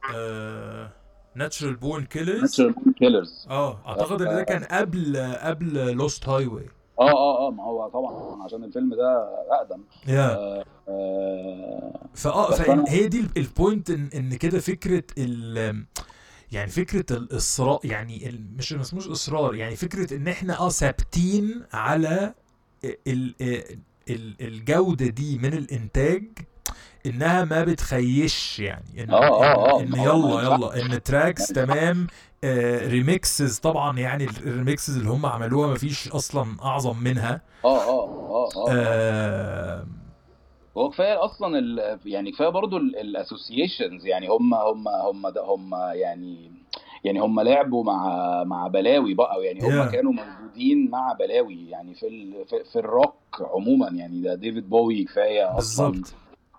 ناتشرال بورن كيلرز Natural Killers. آه أعتقد إن ده كان قبل قبل لوست هاي واي آه آه آه ما هو طبعا عشان الفيلم ده أقدم. yeah. آه فآه فهي أنا- هي دي ال- ال point إن إن كده فكرة ال يعني فكرة الاصرار يعني ال- مش ما اسموش إصرار يعني فكرة إن إحنا آه ثابتين على ال ال الجودة دي من الإنتاج إنها ما بتخيش يعني إن آه، آه، آه، ما يلا يلا إن tracks تمام آه remixes طبعا يعني ال remixes اللي هم عملوها ما فيش أصلا أعظم منها. آه آه آه آه. آه. هو كفاية أصلا. يعني كفاية برضو الاسوسيشنز يعني هم هم هم ده هم يعني يعني هم لعبوا مع مع بلاوي بقى يعني هم Yeah. كانوا موجودين مع بلاوي يعني في ال... في, في الروك عموما يعني ده ديفيد بوي كفاية أصلا. بالظبط.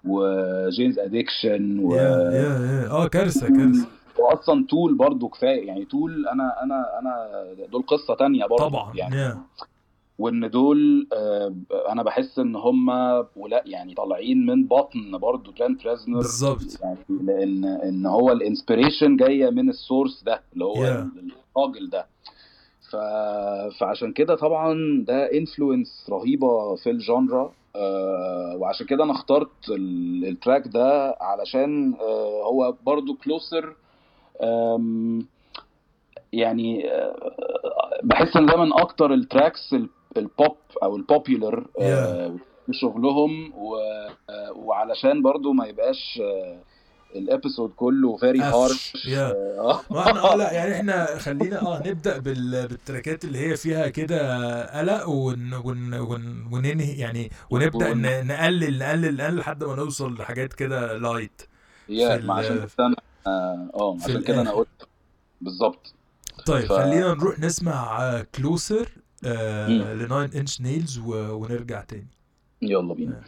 وجينز أديكشن و... yeah yeah yeah. آه كارثة كارثة. واصلا تول برضو كفاية يعني تول أنا أنا أنا دول قصة تانية برضو طبعا يعني. yeah. وإن دول آه، أنا بحس إن هم ولا يعني طالعين من بطن برضو ترانت ريزنر. بالظبط. يعني لأن إن هو ال inspiration جاية من ال source ده اللي هو Yeah. الراجل ده. ف... فعشان كده طبعا ده influence رهيبة في ال genre. وعشان كده أنا اخترت ال- ال track ده علشان آه هو برضو Closer يعني آه بحس ان ده من أكتر ال tracks ال- البوب أو ال popular Yeah. في شغلهم. آه، وعلشان برضو ما يبقاش آه، ال episode كله very. harsh. ما إحنا آه لا يعني إحنا خلينا آه نبدأ بال... بالتراكات اللي هي فيها كده قلق ون... ون... ون... وننهي يعني ونبدأ ون-. نقلل نقلل نقلل لحد ما نوصل لحاجات كده light yeah ما ال- عشان أنا آه آه، عشان كده أنا الآخر. قلت بالظبط طيب ف- خلينا نروح نسمع كلوسر مم. لناين انش نيلز ونرجع تاني يلا بينا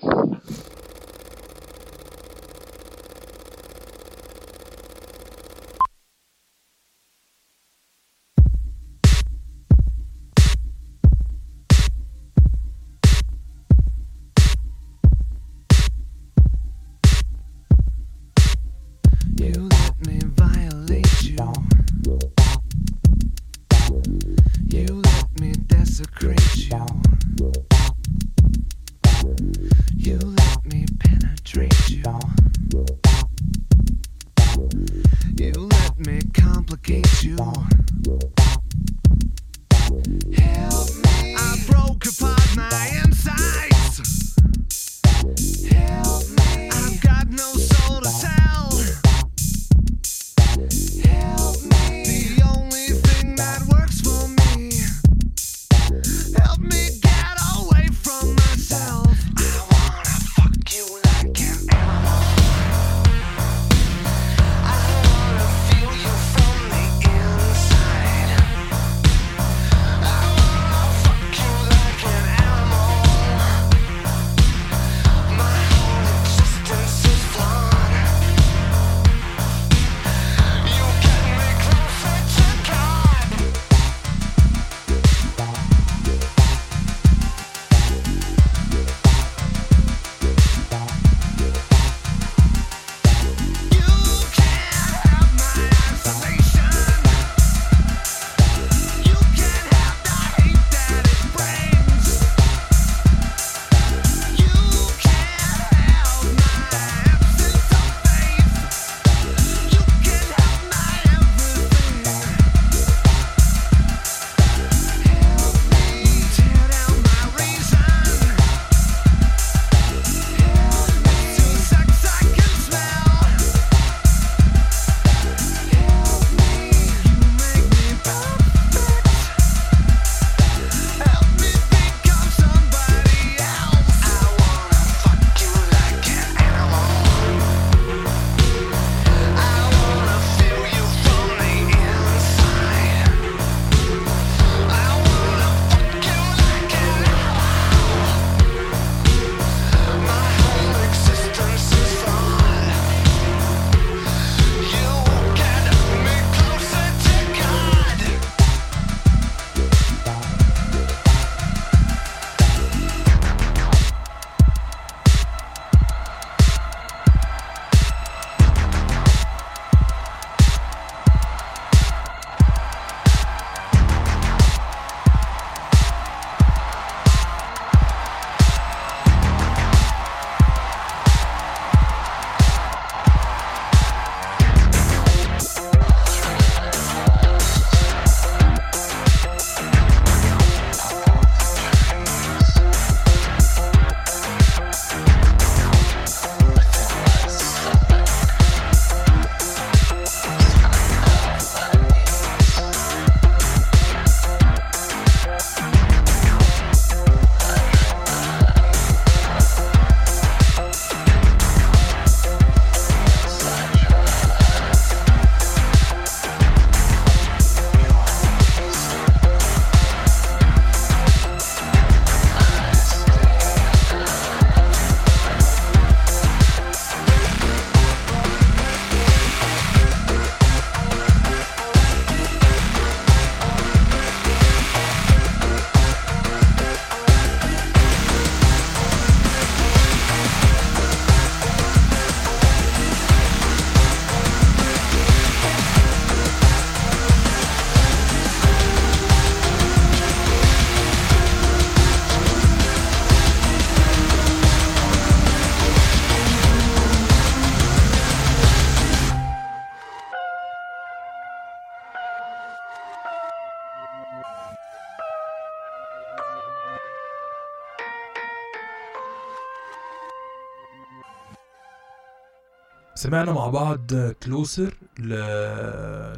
سمعنا مع بعض Closer ل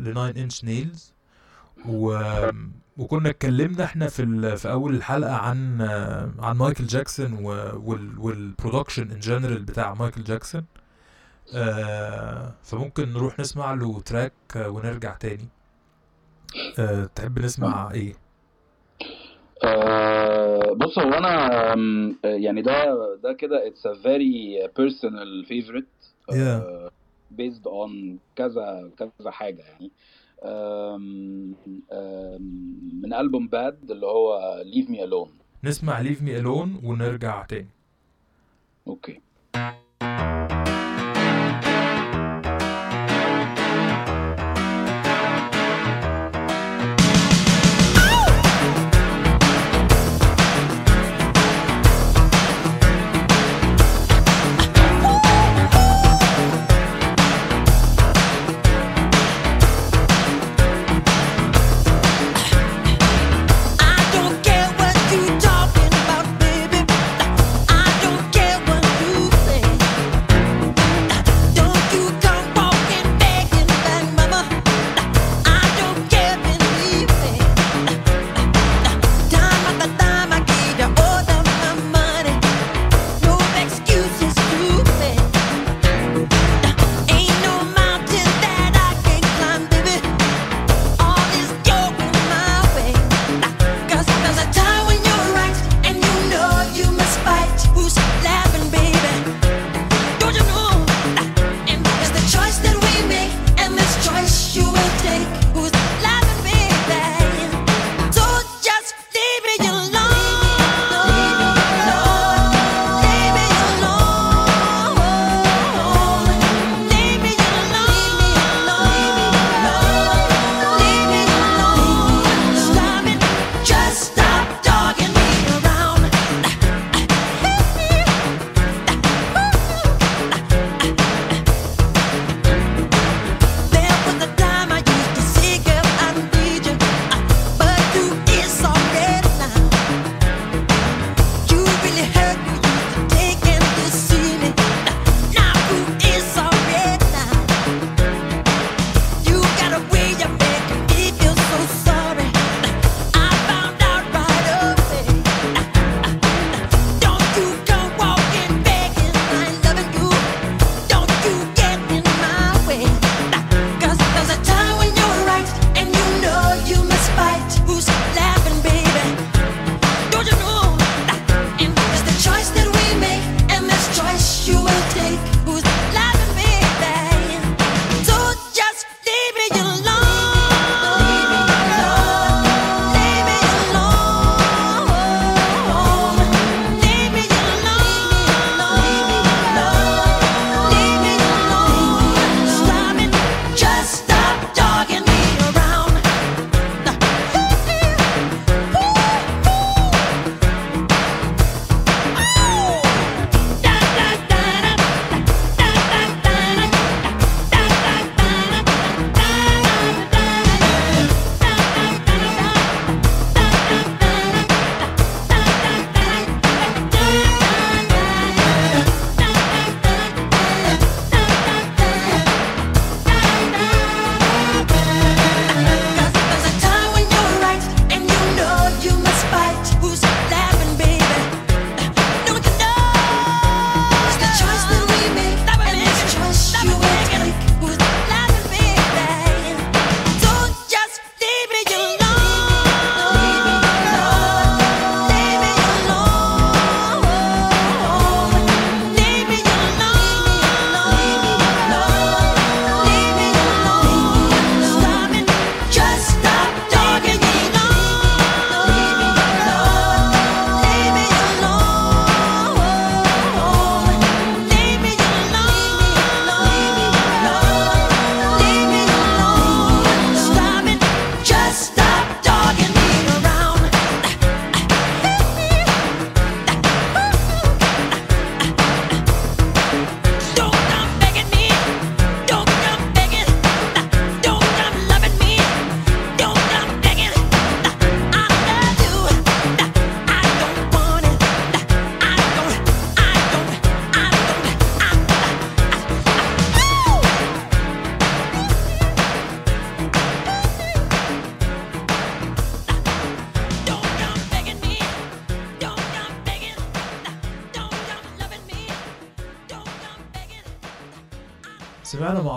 ل 9 Inch Nails و... وكنا اتكلمنا إحنا في ال... في أول الحلقة عن عن مايكل جاكسون و... وال... وال production in general بتاع مايكل جاكسون آه فممكن نروح نسمع له track ونرجع تاني. آه تحب نسمع إيه؟ آه، بص هو أنا يعني ده ده كده it's a very personal favorite. آه، based on كذا كذا حاجة يعني. من ألبوم Bad اللي هو Leave Me Alone. نسمع Leave Me Alone ونرجع تاني. okay I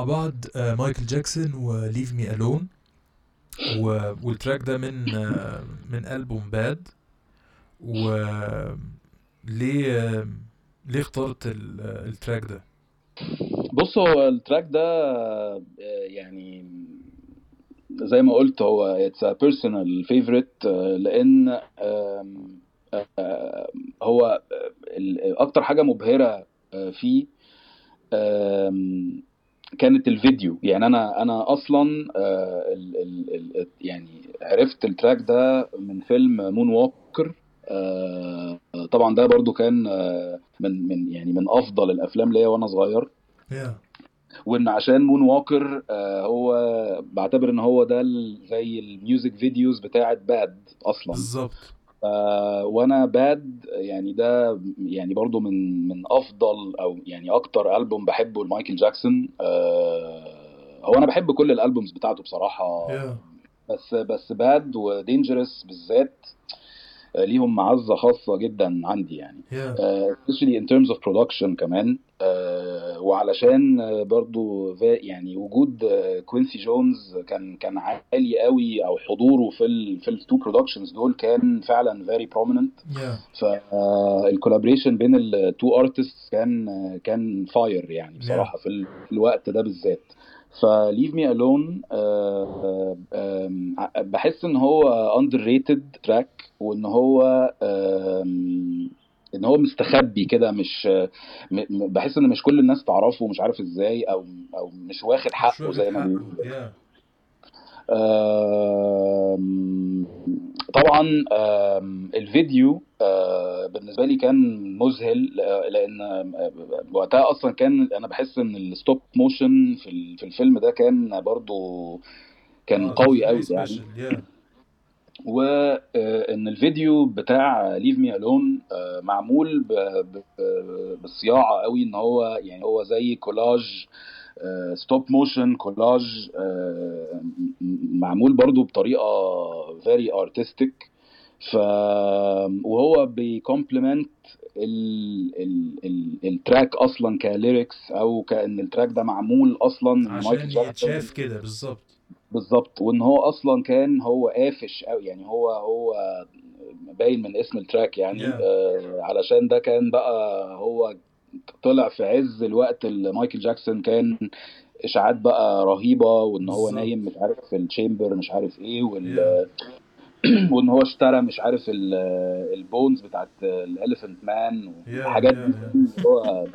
مع بعض مايكل جاكسون و Leave Me Alone وال track ده من آه، من ألبوم Bad و ليه آه، ليه اخترت ال- آه، ال track ده؟ بص هو ال track ده يعني زي ما قلت هو personal favorite آه، لأن هو أكتر حاجة مبهرة فيه كانت الفيديو. يعني أنا أنا أصلا آه، ال ال ال يعني عرفت ال track ده من فيلم Moonwalker آه، طبعا ده برضو كان آه، من من يعني من أفضل الأفلام ليا وأنا صغير. وإن عشان Moonwalker آه، هو بعتبر إن هو ده زي ال music videos بتاعت Bad أصلا. بالظبط. وأنا Bad يعني ده يعني برضو من من افضل أو يعني أكتر البوم بحبه لمايكل جاكسون. آه، هو أنا بحب كل ال albums بتاعته بصراحة. yeah بس بس Bad و Dangerous بالذات ليهم معزة خاصة جدا عندي يعني. Uh, especially in terms of production كمان. uh, وعلشان برضو يعني وجود كوينسي جونز كان كان عالي قوي أو حضوره في ال في ال two productions دول كان فعلا very prominent. yeah فال collaboration بين ال two artists كان آه، كان fire يعني بصراحة في الوقت ده بالذات. ف Leave Me Alone بحس إن هو underrated track وإن هو إن هو مستخبي كده مش بحس إن مش كل الناس تعرفه ومش عارف إزاي أو أو مش واخد مش حقه زي ما بيقولوا. طبعا الفيديو آه، بالنسبة لي كان مذهل آه، لأن آه، وقتها أصلا كان أنا بحس إن ال stop motion في ال- في الفيلم ده كان برضو كان قوي قوي يعني. وان الفيديو بتاع Leave Me Alone معمول بصياعة قوي إن هو يعني هو زي collage stop motion collage معمول برضو بطريقة very artistic ف وهو بي complement ال... ال... ال... ال track أصلا ك lyrics أو كأن ال track ده معمول أصلا عشان يتشاف كده بالظبط. بالظبط. وإن هو أصلا كان هو قافش قوي يعني هو هو باين من اسم ال track يعني Yeah. آه علشان ده كان بقى هو طلع في عز الوقت اللي مايكل جاكسون كان إشاعات بقى رهيبة وإن هو. نايم مش عارف في ال chamber مش عارف إيه وال Yeah. وإن هو اشترى مش عارف ال- ال bones بتاعت ال Elephant Man Yeah, والحاجات yeah, دي هو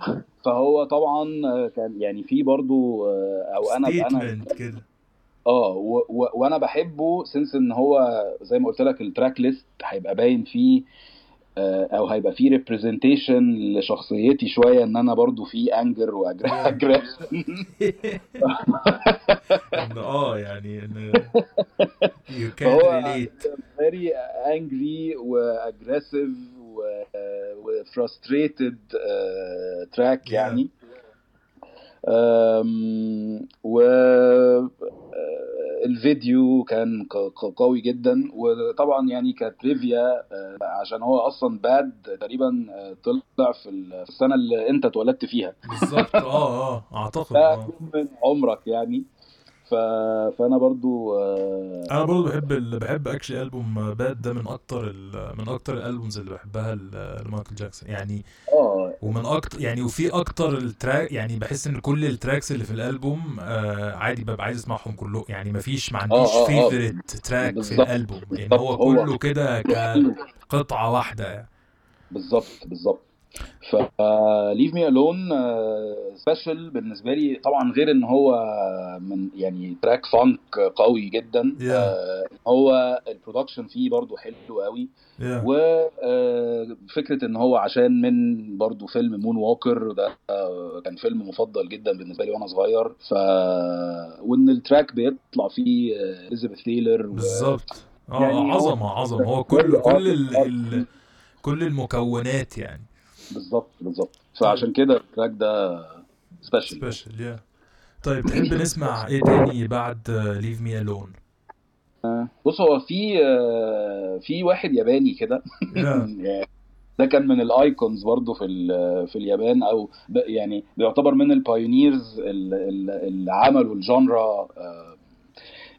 فهو طبعا كان يعني في برضو أو أنا أنا كده آه وأنا بحبه since إن هو زي ما قلت لك ال tracklist هيبقى باين فيه آه، أو هيبقى فيه representation لشخصيتي شوية إن أنا برضو في anger و aggression آه يعني إن فهو relate. very angry و aggressive و frustrated track. يعني. و آه، الفيديو كان قوي جدا وطبعا يعني ك trivia آه، عشان هو أصلا Bad تقريبا آه، طلع في ال- في السنة اللي أنت اتولدت فيها. بالظبط. آه آه أعتقد آه. من عمرك يعني. ف... فأنا برضو آه، أنا برضو بحب ال... بحب actually ألبوم Bad ده من أكتر ال... من أكتر ال albums اللي بحبها لمايكل جاكسون يعني آه ومن أكتر يعني وفي أكتر ال track يعني بحس إن كل ال tracks اللي في الألبوم آه عادي ببقى عايز أسمعهم كلهم يعني مفيش ما عنديش آه، آه. track في بالظبط. الألبوم يعني. هو هو- كله كده كقطعة واحدة يعني. بالظبط بالظبط ف Leave Me Alone special بالنسبة لي طبعا غير إن هو من يعني track funk قوي جدا Yeah. آه، هو ال production فيه برضو حلو قوي Yeah. وفكره إن هو عشان من برضو فيلم Moonwalker ده آه، كان فيلم مفضل جدا بالنسبة لي وأنا صغير ف وإن ال track بيطلع فيه آه، اليزابيث تايلر. بالظبط آه يعني هو- عظمة عظمة هو كل كل ال... ال... كل المكونات يعني بالظبط بالظبط. فعشان كده ال track ده special special yeah طيب تحب نسمع إيه تاني بعد Leave Me Alone بص هو في آه، في واحد ياباني كده. yeah ده كان من ال icons برضه في في اليابان أو يعني بيعتبر من ال pioneers اللي عملوا ال genre آه،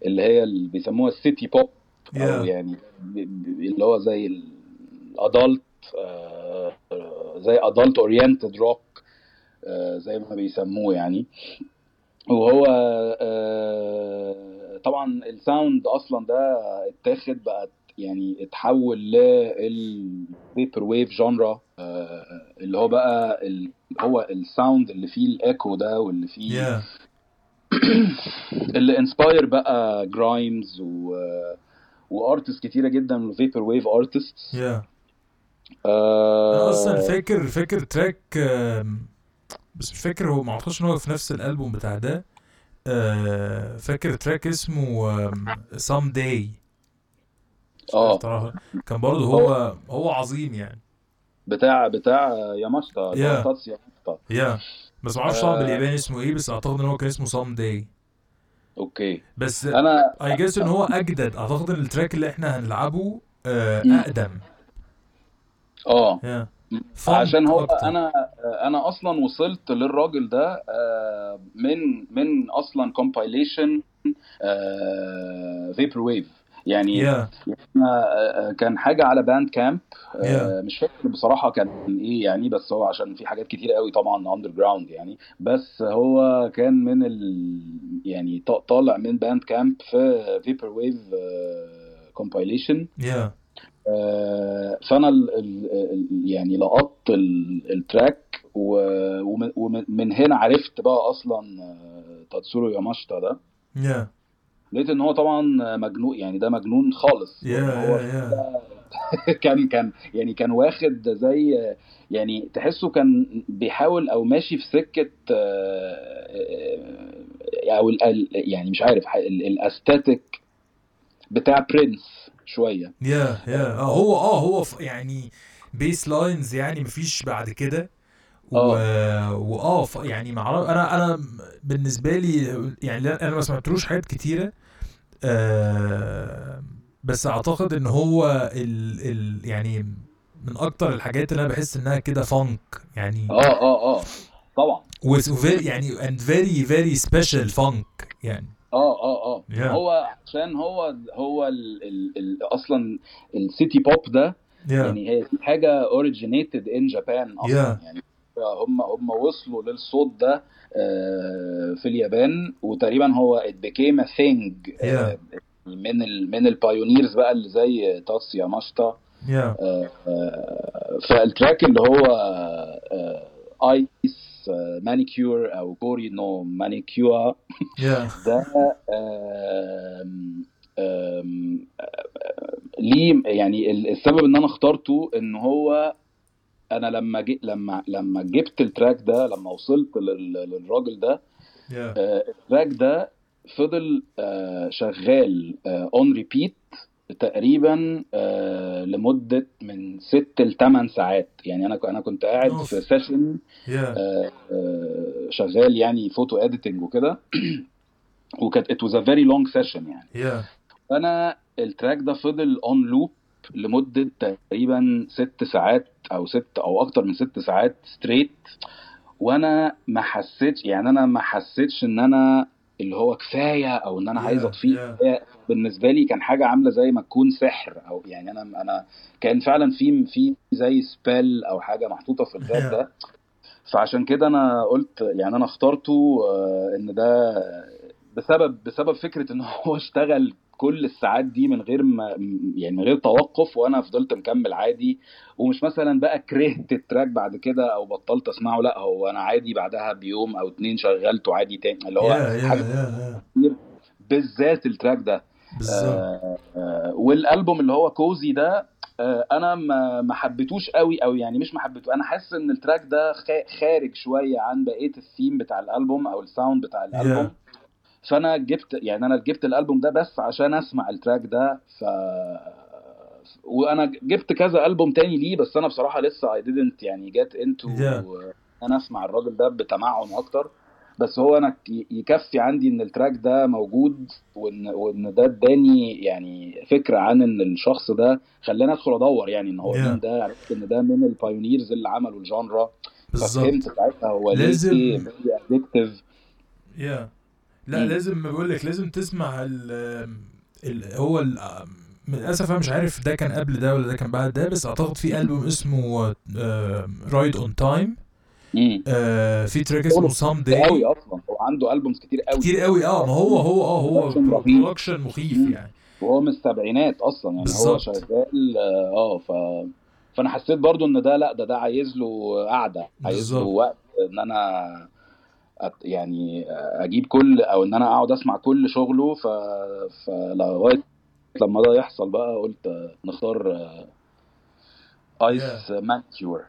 اللي هي اللي بيسموها ال city pop أو. يعني اللي هو زي ال adult زي adult oriented rock زي ما بيسموه يعني. وهو آه، طبعا ال sound أصلا ده اتاخد بقى يعني اتحول لل vaporwave genre اللي هو بقى ال- هو ال sound اللي فيه الايكو ده واللي فيه yeah اللي inspire بقى Grimes و و artists كتيرة جدا vaporwave artists yeah أنا أصلا فاكر فاكر track بس مش فاكر هو ما أعتقدش إن هو في نفس الألبوم بتاع ده. آه، فاكر track اسمه Someday آه. كان برضه هو هو عظيم يعني. بتاع بتاع ياماشتا Yeah. تاتس ياماشتا yeah بس ما أعرفش آه. بالياباني اسمه إيه بس أعتقد إن هو كان اسمه Someday okay. بس أنا I guess إن هو أجدد. أعتقد إن ال track اللي إحنا هنلعبه آه،. أقدم. آه. عشان هو أكتر. أنا أنا أصلا وصلت للراجل ده آه، من من أصلا compilation vaporwave يعني yeah. آه، كان حاجة على Bandcamp Yeah. مش فاكر بصراحة كان إيه يعني بس هو عشان في حاجات كتير قوي طبعا underground يعني. بس هو كان من ال يعني طالع من Bandcamp في vaporwave compilation yeah. فأنا ال ال ال يعني لقطت ال- ال track ومن- ومن من هنا عرفت بقى أصلا آه، تاتسورو ياماشتا ده. yeah لقيت إن هو طبعا مجنون يعني ده مجنون خالص. yeah هو yeah yeah كان كان يعني كان واخد زي يعني تحسه كان بيحاول أو ماشي في سكة آه، آه، أو يعني مش عارف ال- ال aesthetic بتاع برنس شوية. yeah yeah آه، هو آه هو يعني bass lines يعني مفيش بعد كده. واه ف- يعني معرف أنا أنا بالنسبة لي يعني أنا ما سمعتلوش حاجات كتيرة. آه بس أعتقد إن هو ال ال يعني من أكتر الحاجات اللي أنا بحس إنها كده funk يعني آه آه آه. طبعا. very يعني and very very special funk يعني. آه آه آه. Yeah. هو عشان هو هو ال ال ال أصلا ال city pop ده yeah. يعني هي حاجة originated in Japan أصلا. Yeah. يعني هم هم وصلوا للصوت ده آه، في اليابان وتقريبا هو it became a thing آه، من ال من ال pioneers بقى اللي زي تاتسو ياماشيتا yeah. آه، آه، فال track اللي هو Ice Manicure أو كوري نو مانيكيور yeah. ده آه، ليه يعني ال- السبب إن أنا اخترته إن هو أنا لما جي لما لما جبت ال track ده لما وصلت لل- للراجل ده آه، ال track ده فضل آه، شغال on repeat تقريبا آه، لمدة من 6 ل 8 ساعات. يعني أنا أنا كنت قاعد أوف. في session yeah. آه، آه، شغال يعني photo editing وكده. وكانت it was a very long session يعني. Yeah. فانا ال track ده فضل on loop لمدة تقريبا ست ساعات أو ست أو أكتر من ست ساعات straight وأنا ما حسيتش يعني أنا ما حسيتش إن أنا اللي هو كفاية أو إن أنا Yeah, عايز أطفيه yeah. بالنسبة لي كان حاجة عاملة زي ما تكون سحر أو يعني أنا أنا كان فعلا في في زي spell أو حاجة محطوطة في الباب Yeah. ده فعشان كده أنا قلت يعني أنا اخترته آه، إن ده بسبب بسبب فكرة إن هو اشتغل كل الساعات دي من غير ما يعني من غير توقف وأنا فضلت مكمل عادي. ومش مثلا بقى كرهت ال track بعد كده أو بطلت أسمعه لأ هو أنا عادي بعدها بيوم أو اتنين شغلته عادي تاني. اللي هو yeah yeah حاجة yeah yeah بالذات ال track ده. آه، آه، والألبوم اللي هو كوزي ده آه، أنا ما حبيتوش قوي أو يعني مش ما حبيته أنا حاسس إن ال track ده خا- خارج شوية عن بقية الثيم بتاع الألبوم أو ال sound بتاع الألبوم. فأنا جبت يعني أنا جبت الألبوم ده بس عشان أسمع ال track ده ف وأنا جبت كذا ألبوم تاني ليه بس أنا بصراحة لسه I didn't يعني get into Yeah. أنا أسمع الراجل ده بتمعن أكتر. بس هو أنا يكفي عندي إن ال track ده موجود وان وإن ده اداني يعني فكرة عن إن الشخص ده خلاني أدخل أدور يعني إن هو Yeah. مين ده عرفت إن ده من ال pioneers اللي عملوا ال genre بالظبط. ساعتها هو ليه لازم- ادكتيف يا لا مم. لازم بقول لك لازم تسمع ال ال هو ال للأسف أنا مش عارف ده كان قبل ده ولا ده كان بعد ده بس أعتقد في ألبوم اسمه رايد اون تايم في تراك اسمه سام قوي داي أصلا هو عنده ألبومز كتير قوي كتير قوي آه ما هو هو آه هو. برودكشن مخيف مم. يعني وهو من السبعينات أصلا يعني هو بالظبط. شغال آه ف فأنا حسيت برضو إن ده لأ ده ده عايز له قعدة عايز له. وقت إن أنا يعني أجيب كل أو إن أنا أقعد أسمع كل شغله ف فلغايه لما ده يحصل بقى قلت نختار Ice Manicure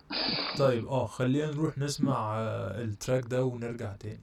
طيب آه خلينا نروح نسمع آه، ال track ده ونرجع تاني.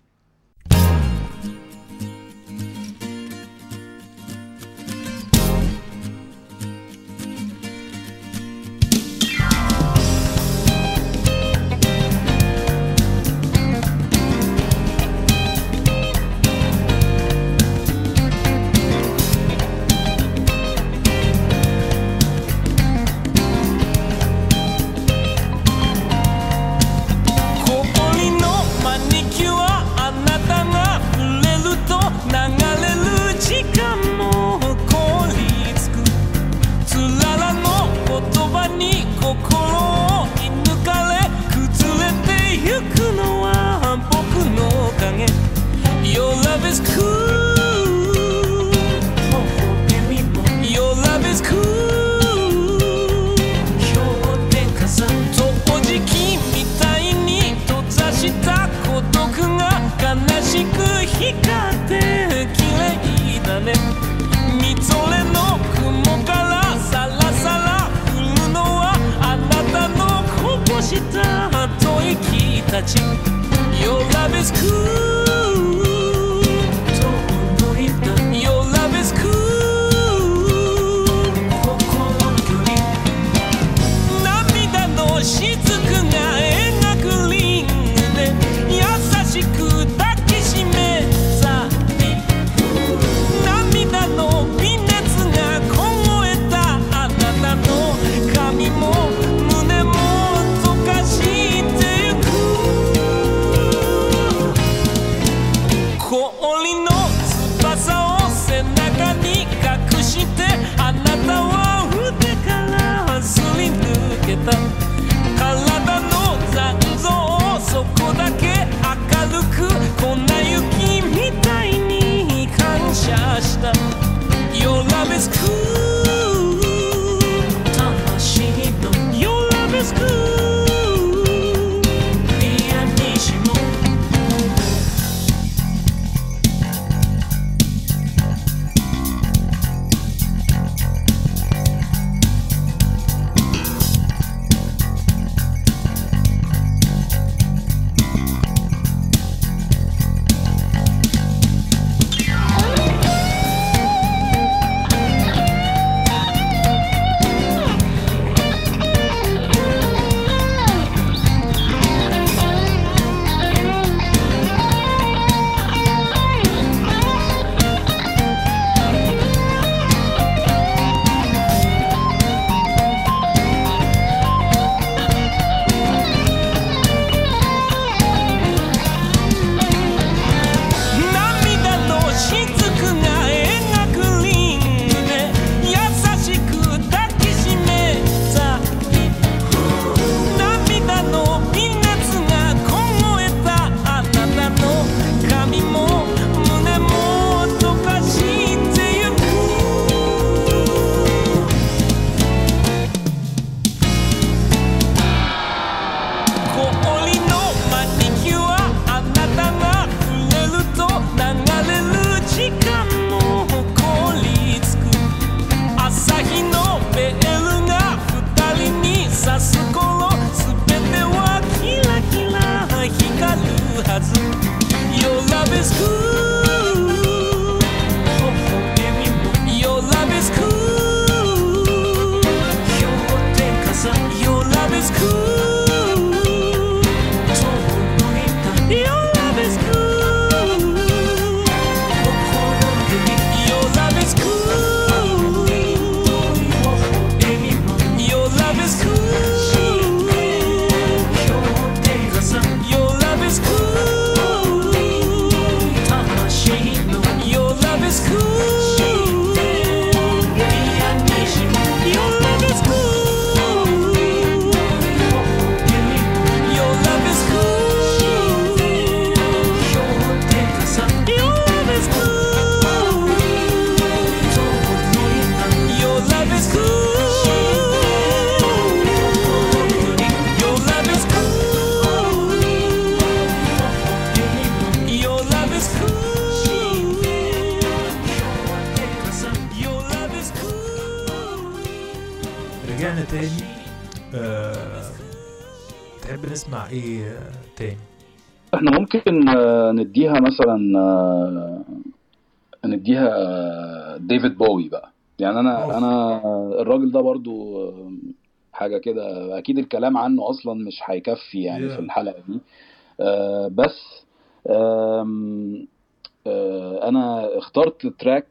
مثلا آه، نديها ديفيد بوي بقى يعني أنا أوف. أنا الراجل ده برضو آه، حاجة كده أكيد الكلام عنه أصلا مش هيكفي يعني Yeah. في الحلقة دي آه، بس آم، آه، أنا اخترت تراك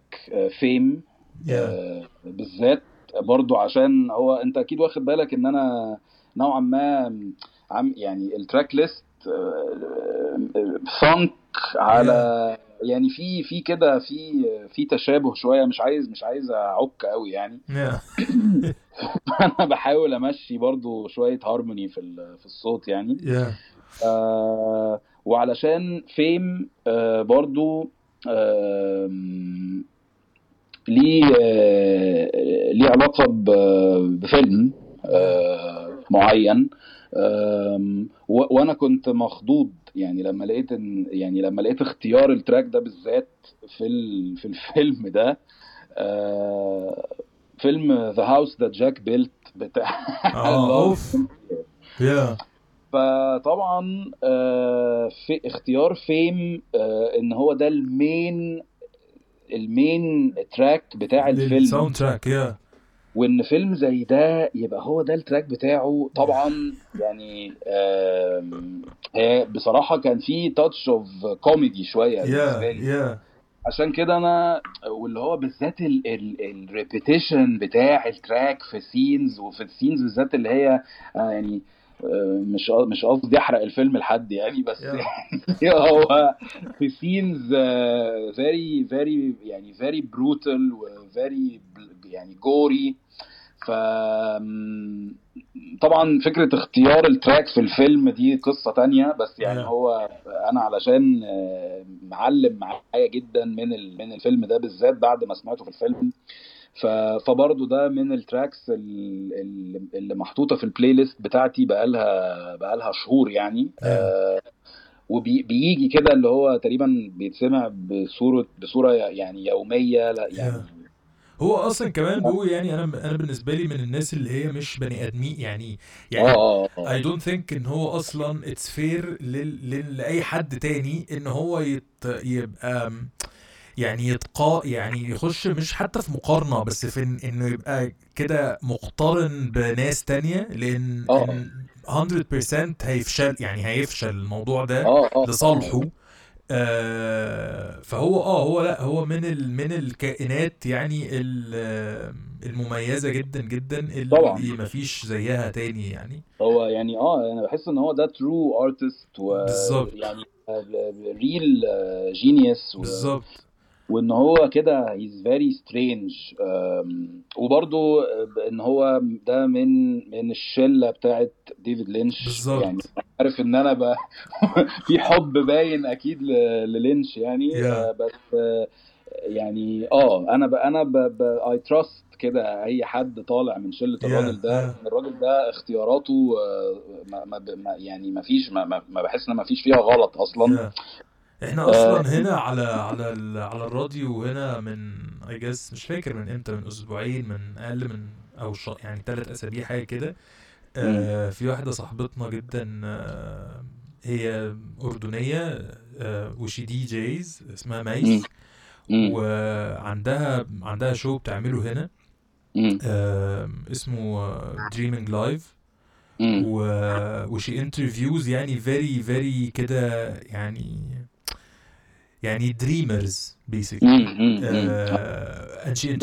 فيم يا بالذات برضو عشان هو أنت أكيد واخد بالك إن أنا نوعا ما عم يعني التراك ليست فانك على يعني في في كده في في تشابه شوية مش عايز مش عايز أعك قوي يعني. أنا بحاول أمشي برضو شوية هارموني في في الصوت يعني. آه وعلشان فيم آه برضو آم، ليه آه ليه علاقة ب- بفيلم آه معين. وأنا كنت مخضوض. يعني لما لقيت ان يعني لما لقيت اختيار ال track ده بالذات في في الفيلم ده آه، فيلم The House That Jack Built بتاع آه أوف. Yeah فطبعا آه، في اختيار فيم آه، إن هو ده ال main ال main track بتاع الفيلم. ال soundtrack yeah وإن فيلم زي ده يبقى هو ده ال track بتاعه طبعا يعني هي بصراحة كان في touch of comedy شوية بالنسبة لي yeah عشان كده أنا واللي هو بالذات ال repetition بتاع ال track في scenes وفي ال scenes بالذات اللي هي آه، يعني آه، مش مش قصدي أحرق الفيلم لحد يعني بس Yeah. يعني هو في scenes very very يعني very brutal و very يعني gory. ف طبعا فكرة اختيار ال track في الفيلم دي قصة تانية بس يعني Yeah. هو أنا علشان آه، معلم معايا جدا من من الفيلم ده بالذات بعد ما سمعته في الفيلم. فبرضه ده من ال tracks ال- ال- اللي محطوطة في ال playlist بتاعتي بقالها بقالها شهور يعني. آه، وبيجي كده اللي هو تقريبا بيتسمع بصورة بصورة يعني يومية لا يعني هو أصلا كمان بقول يعني أنا أنا بالنسبة لي من الناس اللي هي مش بني آدمين يعني يعني آه آه I don't think إن هو أصلا it's fair لل... لل... لاي حد تاني إن هو يت... يبقى يعني يتقا يعني يخش مش حتى في مقارنة بس في إن... إنه يبقى كده مقترن بناس تانية لأن آه. إن 100% هيفشل يعني هيفشل الموضوع ده آه آه. لصالحه. آه فهو آه هو لأ هو من ال من الكائنات يعني ال- المميزة جدا جدا اللي طبعاً. مفيش زيها تاني يعني هو يعني آه أنا بحس إن هو ده true artist و بالظبط. يعني real genius بالظبط وإن هو كده he's very strange وبرضه إن هو ده من من الشلة بتاعت ديفيد لينش بالظبط. يعني عارف إن أنا ب... في حب باين أكيد للينش يعني Yeah. آه، بس آه، يعني آه أنا ب... أنا. I trust كده أي حد طالع من شلة Yeah, الراجل ده yeah. الراجل ده اختياراته آه، ما... ما... يعني ما فيش ما, ما... ما بحس إن ما فيش فيها غلط أصلا Yeah. إحنا أصلا هنا على على على الراديو هنا من I guess مش فاكر من إمتى من أسبوعين من أقل من أو ش... يعني ثلاث أسابيع حاجة كده. آه في واحدة صاحبتنا جدا آه هي أردنية آه و she DJs اسمها ميس. وعندها عندها شو بتعمله هنا. آه اسمه Dreaming Life مم. و و she interviews يعني very very كده يعني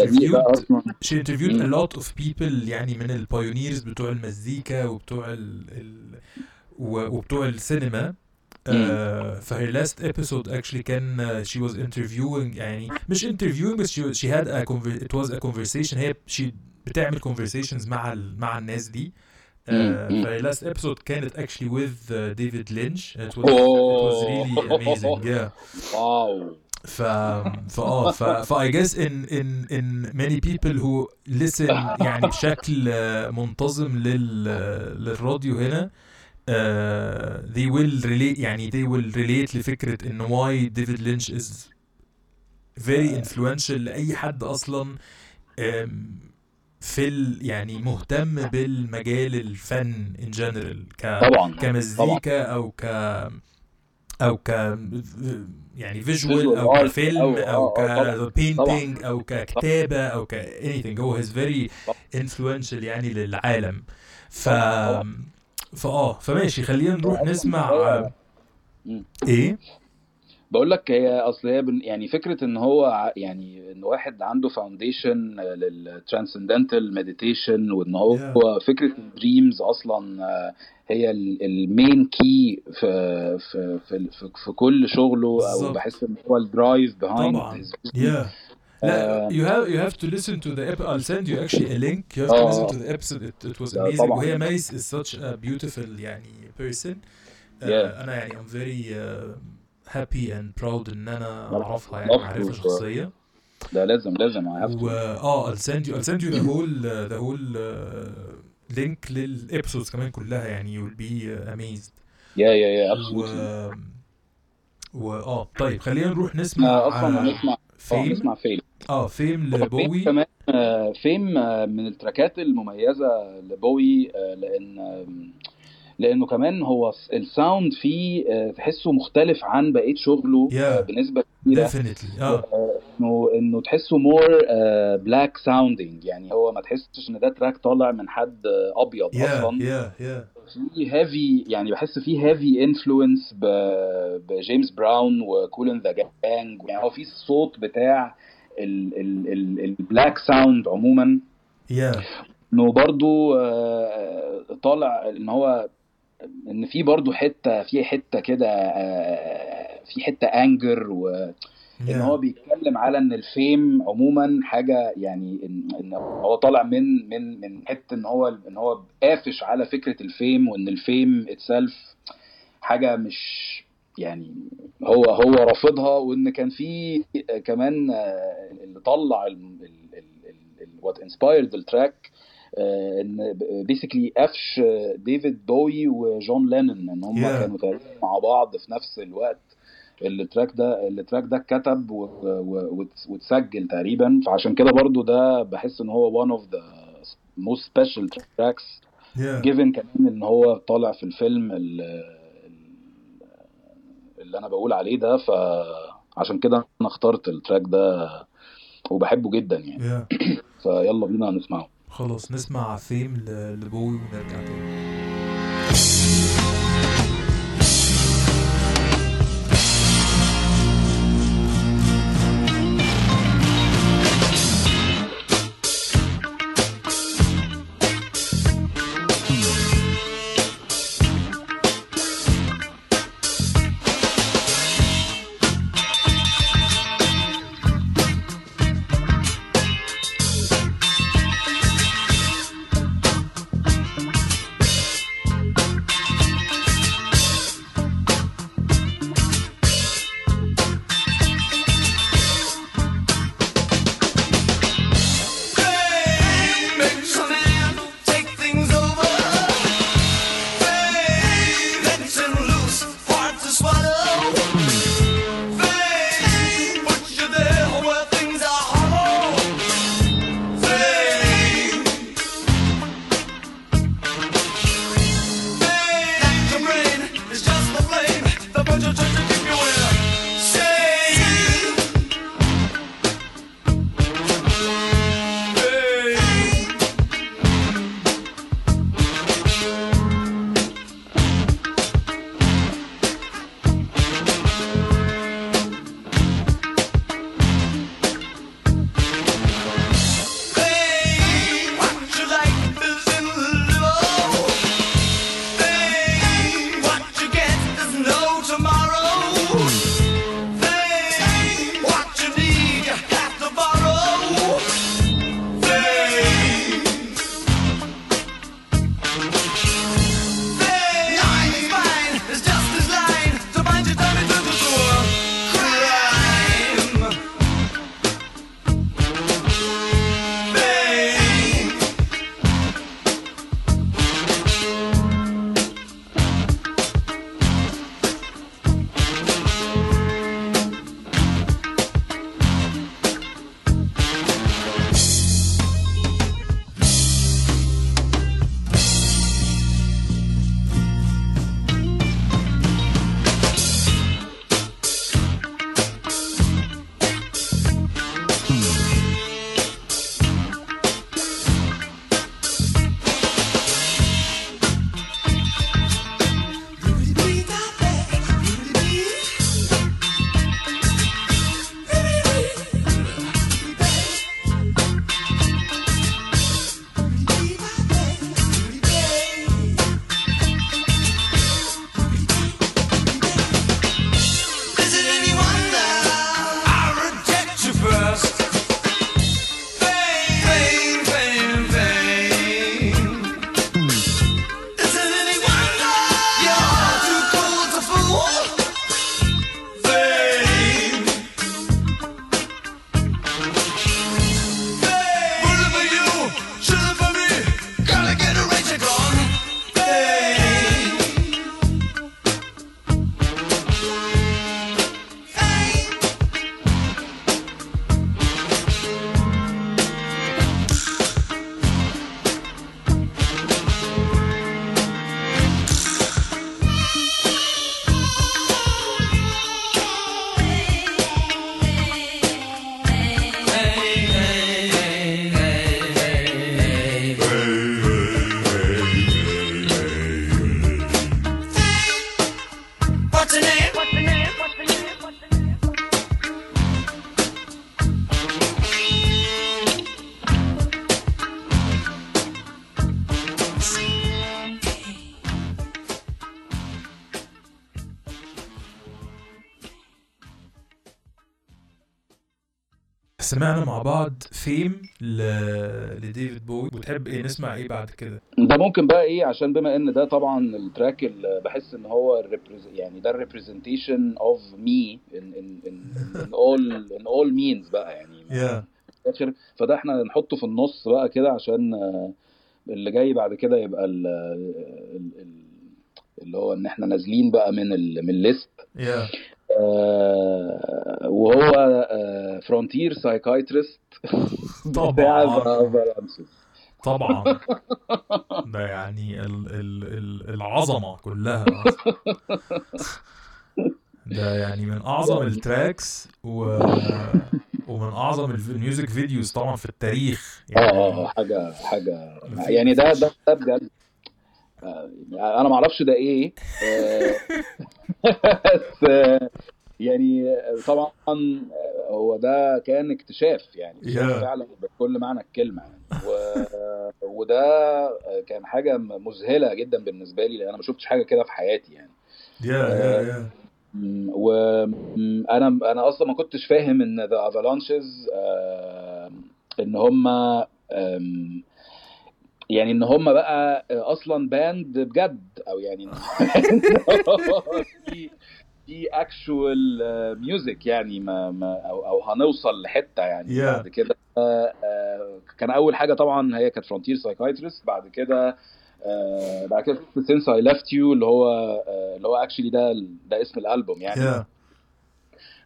دي بقى interviewed أصلا she interviewed مم. a lot of people يعني من البايونيرز بتوع المزيكا وبتوع ال, ال وبتوع السينما uh, ف her last episode actually كان uh, she was interviewing يعني مش interviewing بس a conver- it was a conversation هي she بتعمل conversations مع ال, مع الناس دي uh, مم. ف her last episode كانت actually with uh, David Lynch it was, it was really amazing yeah واو ف ف آه ف I guess in in in many people who listen يعني بشكل آه، منتظم لل للراديو هنا uh, they will relate يعني they will relate لفكرة ان why David Lynch is very influential لأي حد أصلا um, في ال يعني مهتم بالمجال الفن ان جنرال ك طبعا كمزيكا أو ك أو ك يعني visual أو كفيلم أو طبعاً. ك painting أو ككتابة أو ك anything. هو he's very influential يعني للعالم. ف طبعاً. فاه فماشي خلينا نروح نسمع. إيه؟ بقول لك هي أصل هي يعني فكرة إن هو يعني إن واحد عنده foundation لل transcendental meditation وإن هو Yeah. فكرة ال dreams أصلا هي ال main key في في في في, في كل شغله أو. بحس إن هو ال drive behind طبعا yeah لا you have you have to listen to the episode I'll send you actually a link you have to آه. listen to the episode it, it was amazing. وهي ميس is such a beautiful يعني person Yeah. آه أنا يعني I'm very uh, happy and proud إن أنا أعرفها يعني to. شخصية. ده لازم لازم. و آه the whole uh, the whole uh, link لل episodes كمان كلها يعني you'll be uh, amazed. Yeah yeah yeah و آه طيب خلينا نروح نسمع آه، أصلا آه، هنسمع آه فيم نسمع فيم آه Fame Fame ل Bowie. كمان آه، Fame آه، من التراكات المميزة ل Bowie آه، لأن لأنه كمان هو ال sound فيه آه، تحسه مختلف عن بقية شغله Yeah. آه، بنسبة كبيرة. آه. آه، إنه إنه تحسه more black sounding يعني هو ما تحسش إن ده track طالع من حد آه، أبيض yeah أصلا. yeah yeah. في heavy يعني بحس فيه heavy influence ب James Brown و Kool and the Gang يعني هو في الصوت بتاع ال black sound عموما. Yeah. إنه برضو آه، طالع إن هو إن في برضو حتة في حتة كده آه، في حتة anger و إن هو بيتكلم على إن ال fame عموما حاجة يعني إن, إن هو طالع من من من حتة إن هو إن هو قافش على فكرة ال fame وإن الفيم اتسلف حاجة مش يعني هو هو رافضها وإن كان في كمان آه، اللي طلع what inspired ال track basically قفش آه، ديفيد بوي وجون لينون إن هم Yeah. كانوا تقريبا مع بعض في نفس الوقت. ال track ده ال track ده اتكتب واتسجل تقريبا. فعشان كده برضو ده بحس إن هو one of the most special tracks yeah. given كمان إن هو طالع في الفيلم ال- ال- اللي أنا بقول عليه ده. فعشان كده أنا اخترت ال track ده وبحبه جدا يعني. Yeah. فيلا بينا نسمعه. خلاص نسمع Fame ل- ل Bowie ونرجع تاني. سمعنا مع بعض Fame ل... لديفيد بوي. وتحب إيه؟ نسمع إيه بعد كده؟ ده ممكن بقى إيه عشان بما إن ده طبعا ال track اللي بحس إن هو يعني ده ال representation of me in in in all in all means بقى يعني. في الآخر فده إحنا نحطه في النص بقى كده عشان آه، اللي جاي بعد كده يبقى ال ال- ال- اللي هو إن إحنا نازلين بقى من ال من ال list آه، وهو Frontier Psychiatrist طبعاً. طبعا. ده يعني ال... ال... ال... العظمة كلها. ده يعني من أعظم ال tracks و... ومن أعظم ال music videos طبعا في التاريخ. آه يعني آه حاجة حاجة. يعني ده ده ده بجد. آه، أنا ما أعرفش ده إيه. آه، بس آه، يعني آه، طبعا آه، هو ده كان اكتشاف يعني. Yeah. فعلا بكل معنى الكلمة يعني. و- وده آه، كان حاجة مذهلة جدا بالنسبة لي لأن أنا ما شفتش حاجة كده في حياتي يعني. يا يا يا. وأنا أنا أصلا ما كنتش فاهم إن ذا افالانشز إن هم يعني إن هم بقى أصلا band بجد أو يعني في في actual music يعني ما, ما أو أو هنوصل لحتة يعني Yeah. بعد كده. آه، آه، كان أول حاجة طبعا هي كانت Frontier Psychiatrist بعد كده آه، بعد كده Since I Left You اللي هو اللي هو actually ده ده اسم الألبوم يعني. يا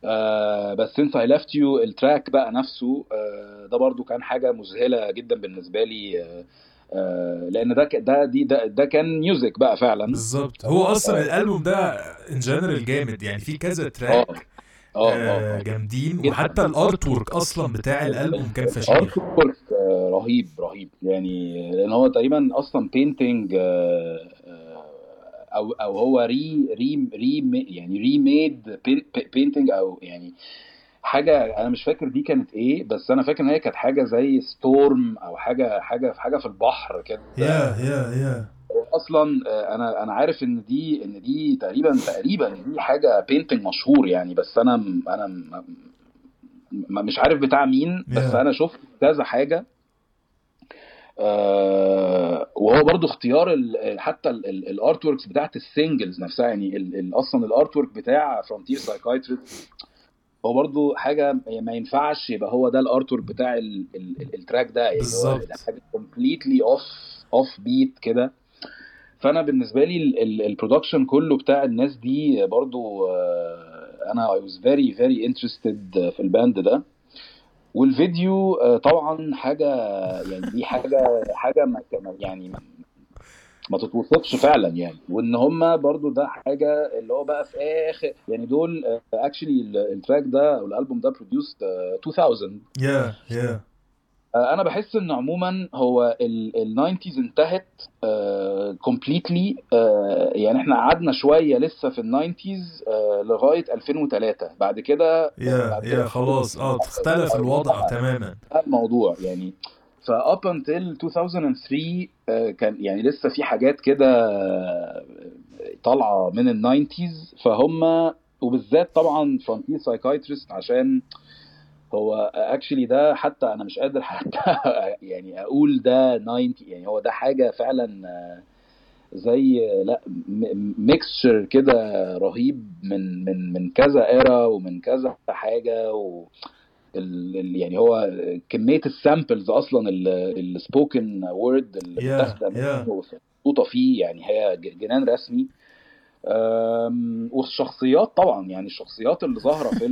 آه بس Since I Left You ال track بقى نفسه آه ده برضو كان حاجة مذهلة جدا بالنسبة لي آه لأن ده ك- ده دي ده, ده كان music بقى فعلا. بالظبط. هو أصلا الألبوم ده in general جامد. يعني في كذا آه track آه آه، آه جامدين. جدا. وحتى ال artwork أصلا بتاع الألبوم كان فشيخ artwork آه، رهيب رهيب. يعني لأن هو تقريبا أصلا painting أو أو هو re re re يعني remade painting أو يعني حاجة أنا مش فاكر دي كانت إيه بس أنا فاكر إن هي كانت حاجة زي storm أو حاجة حاجة حاجة في البحر كده. Yeah yeah yeah. أصلا آه، أنا أنا عارف إن دي إن دي تقريبا تقريبا دي حاجة painting مشهور يعني بس أنا أنا مش عارف بتاع مين بس Yeah. أنا شفت كذا حاجة. آه وهو برضو اختيار ال- حتى ال artworks بتاعت ال singles نفسها يعني ال- ال- أصلا ال artwork بتاع Frontier Psychiatrist هو برضو حاجة ما ينفعش يبقى هو ده ال artwork بتاع ال- ال- ال- ال track ده يعني هو بالظبط. حاجة completely off offbeat كده فأنا بالنسبة لي ال production كله بتاع الناس دي برضو آه، أنا I was very very interested في ال band ده والفيديو آه، طبعا حاجة يعني دي حاجة حاجة يعني ما, تتوصفش فعلا يعني. وإن هم برضو ده حاجة اللي هو بقى في آخر يعني دول actually ال track ده أو الألبوم ده produced 2000 يا يا آه، أنا بحس إن عموما هو ال nineties انتهت completely يعني إحنا قعدنا شوية لسه في ال nineties لغاية 2003 بعد كده يا بعد يا كده خلاص. آه اختلف الوضع تماما. الموضوع يعني fab until 2003 آه، كان يعني لسه في حاجات كده آه، طالعة من ال nineties. فهم وبالذات طبعا Frontier Psychiatrist عشان هو actually ده حتى أنا مش قادر حتى يعني أقول ده 90 يعني هو ده حاجة فعلا آه، زي لا mixture كده رهيب من من من كذا era ومن كذا حاجة و يعني هو كمية ال samples أصلا ال spoken word اللي yeah. منه ومحطوطه فيه يعني هي جنان رسمي والشخصيات طبعا يعني الشخصيات اللي ظاهرة في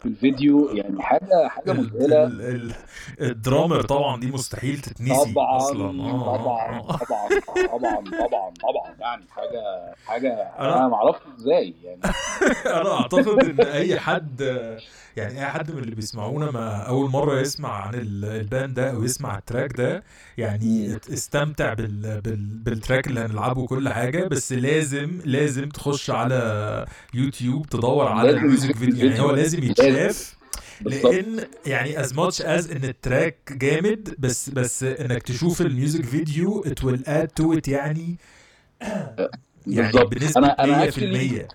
في الفيديو يعني حاجة حاجة مذهلة. ال- ال- ال drummer طبعا دي مستحيل تتنسي طبعا أصلا. آه، طبعا. طبعا طبعا طبعا طبعا. يعني حاجة حاجة أنا- أنا ما أعرفش إزاي يعني. أنا أعتقد إن أي حد يعني أي حد من اللي بيسمعونا ما أول مرة يسمع عن ال- ال band ده أو يسمع ال track ده يعني استمتع بال بال بال track اللي هنلعبه وكل حاجة. بس لازم لازم تخش على يوتيوب تدور على ال music video. يعني هو. لازم يتشاف. بالظبط لأن يعني as much as إن ال track جامد بس بس إنك تشوف ال music video it will add to it يعني. يعني بالظبط بنسبة أنا أنا 100% actually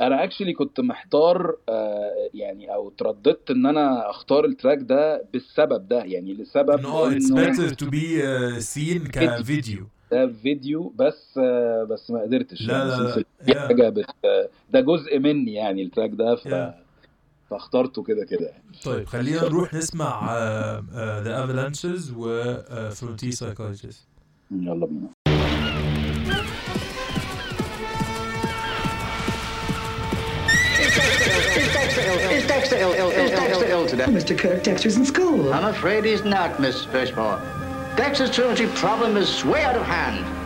أنا actually كنت محتار آه، يعني أو ترددت إن أنا أختار ال track ده بالسبب ده. يعني لسبب إنه it's إنه better to be uh, seen كفيديو. ده فيديو بس آه، بس ما قدرتش. لا، يعني لا، لا. حاجة بت ده جزء مني يعني التراك ده ف Yeah. فاخترته كده كده يعني طيب خلينا نروح نسمع uh, uh, The Avalanches و uh, Frontier Psychologist يلا بينا Is Dexter ill, ill, ill, Dexter ill today? Mr. Kirk, Dexter's in school. I'm afraid he's not, Miss Fishmore. Dexter's truancy problem is way out of hand.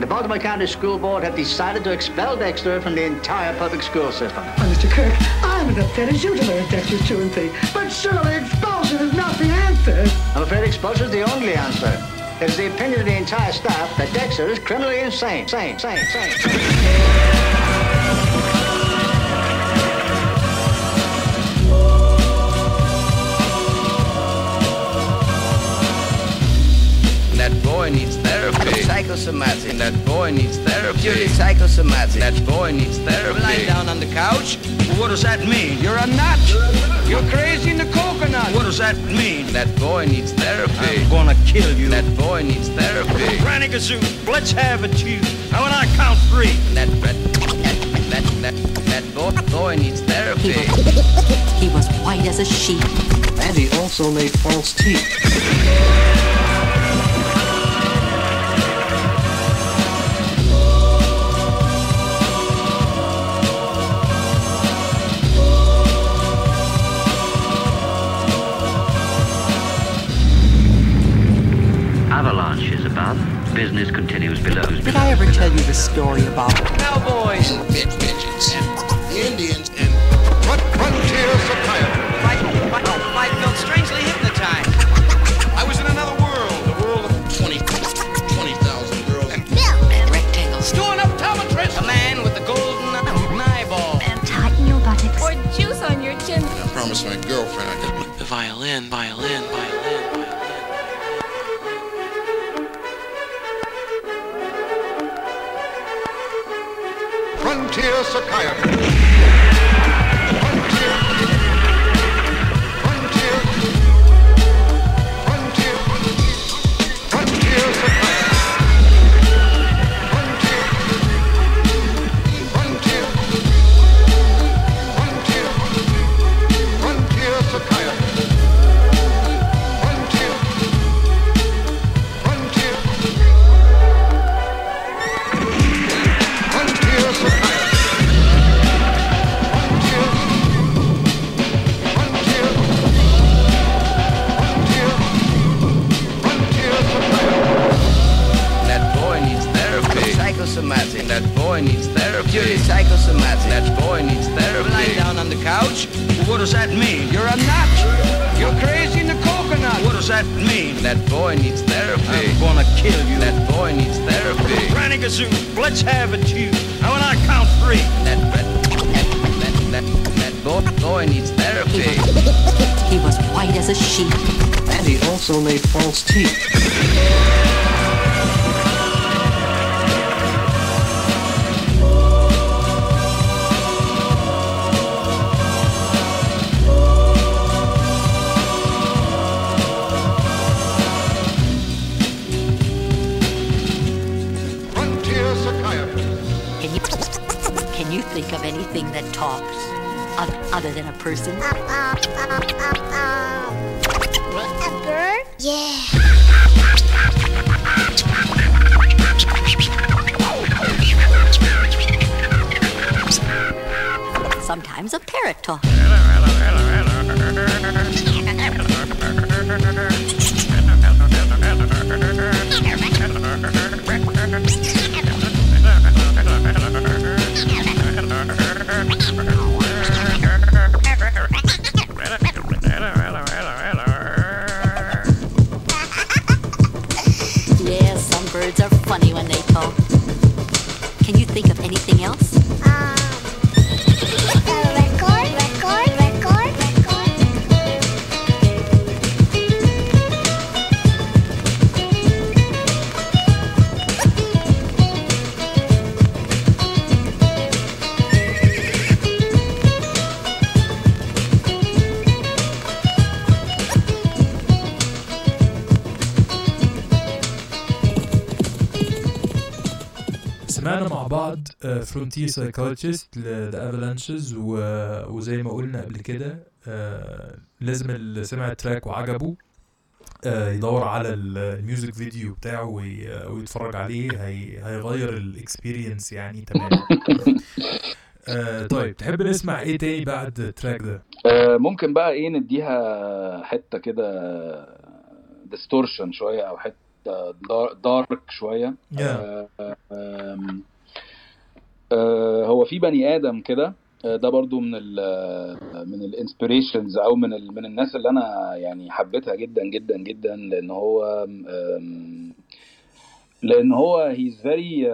The Baltimore County School Board have decided to expel Dexter from the entire public school system. Oh, Mr. Kirk, I'm as upset as you to learn Dexter's truancy. But surely expulsion is not the answer. I'm afraid expulsion is the only answer. It is the opinion of the entire staff that Dexter is criminally insane. Sane, sane, sane. That boy needs therapy. Psychosomatic. And that boy needs therapy. Purely psychosomatic. That boy needs therapy. Lying down on the couch. What does that mean? You're a nut. You're crazy in the coconut. What does that mean? That boy needs therapy. I'm gonna kill you. That boy needs therapy. Granny Gazoo, let's have it, you. Now when I count three. That that that that, that boy, boy needs therapy. He was white as a sheet. And he also made false teeth. Story about Cowboys. سمعنا مع بعض Frontier Psychiatrist The Avalanches وزي ما قلنا قبل كده آه، لازم اللي سمع ال track وعجبه آه، يدور على ال- ال music video بتاعه وي- ويتفرج عليه هي هيغير ال experience يعني تماما. آه، طيب تحب نسمع إيه تاني بعد ال track ده؟ آه، ممكن بقى إيه نديها حتة كده distortion شوية أو حتة dark شوية. Yeah. آه، آه، هو في بني آدم كده آه، ده برضو من ال من ال inspirations أو من ال من الناس اللي أنا يعني حبيتها جدا جدا جدا لأن هو لأن هو he's very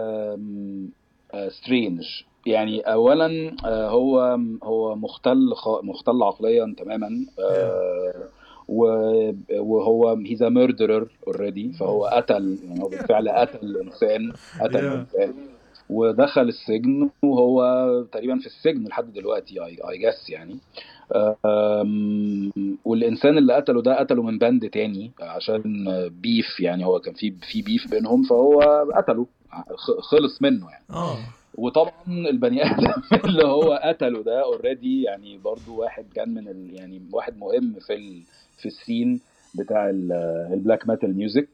strange يعني اولا هو هو مختل مختل عقليا تماما. و- وهو he's murderer already فهو قتل يعني هو بالفعل قتل انسان قتل. انسان ودخل السجن وهو تقريبا في السجن لحد دلوقتي I guess يعني. والإنسان اللي قتله ده قتله من band تاني عشان beef يعني هو كان في في beef بينهم فهو قتله خلص منه يعني. آه. وطبعا البني آدم اللي هو قتله ده already يعني برضو واحد كان من ال يعني واحد مهم في ال في السين بتاع ال- البلاك ميتال ميوزك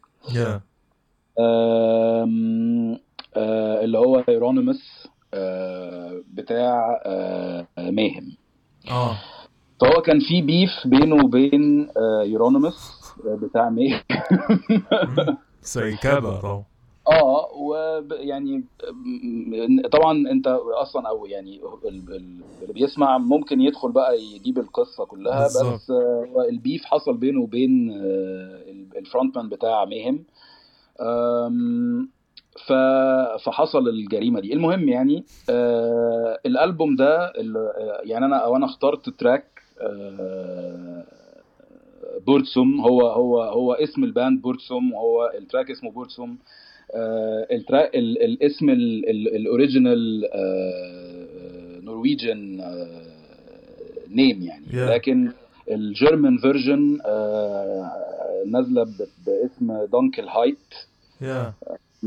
اللي هو ايرونيموس بتاع ماهم آه. فهو كان في بيف بينه وبين يورونيموس بتاع ماهم سايكابا طبعا آه ويعني طبعا أنت أصلا أو يعني ال- ال- اللي بيسمع ممكن يدخل بقى يجيب القصة كلها. بس ال beef حصل بينه وبين آه، ال frontman بتاع Mayhem آم، ف فحصل الجريمة دي. المهم يعني آه الألبوم ده آه، يعني أنا أو أنا اخترت track Burzum. هو هو هو اسم ال band Burzum وهو ال track اسمه Burzum. آه الاسم ال- ال- ال original آه Norwegian آه name يعني. Yeah. لكن ال German version آه نازلة ب- باسم Dunkelheit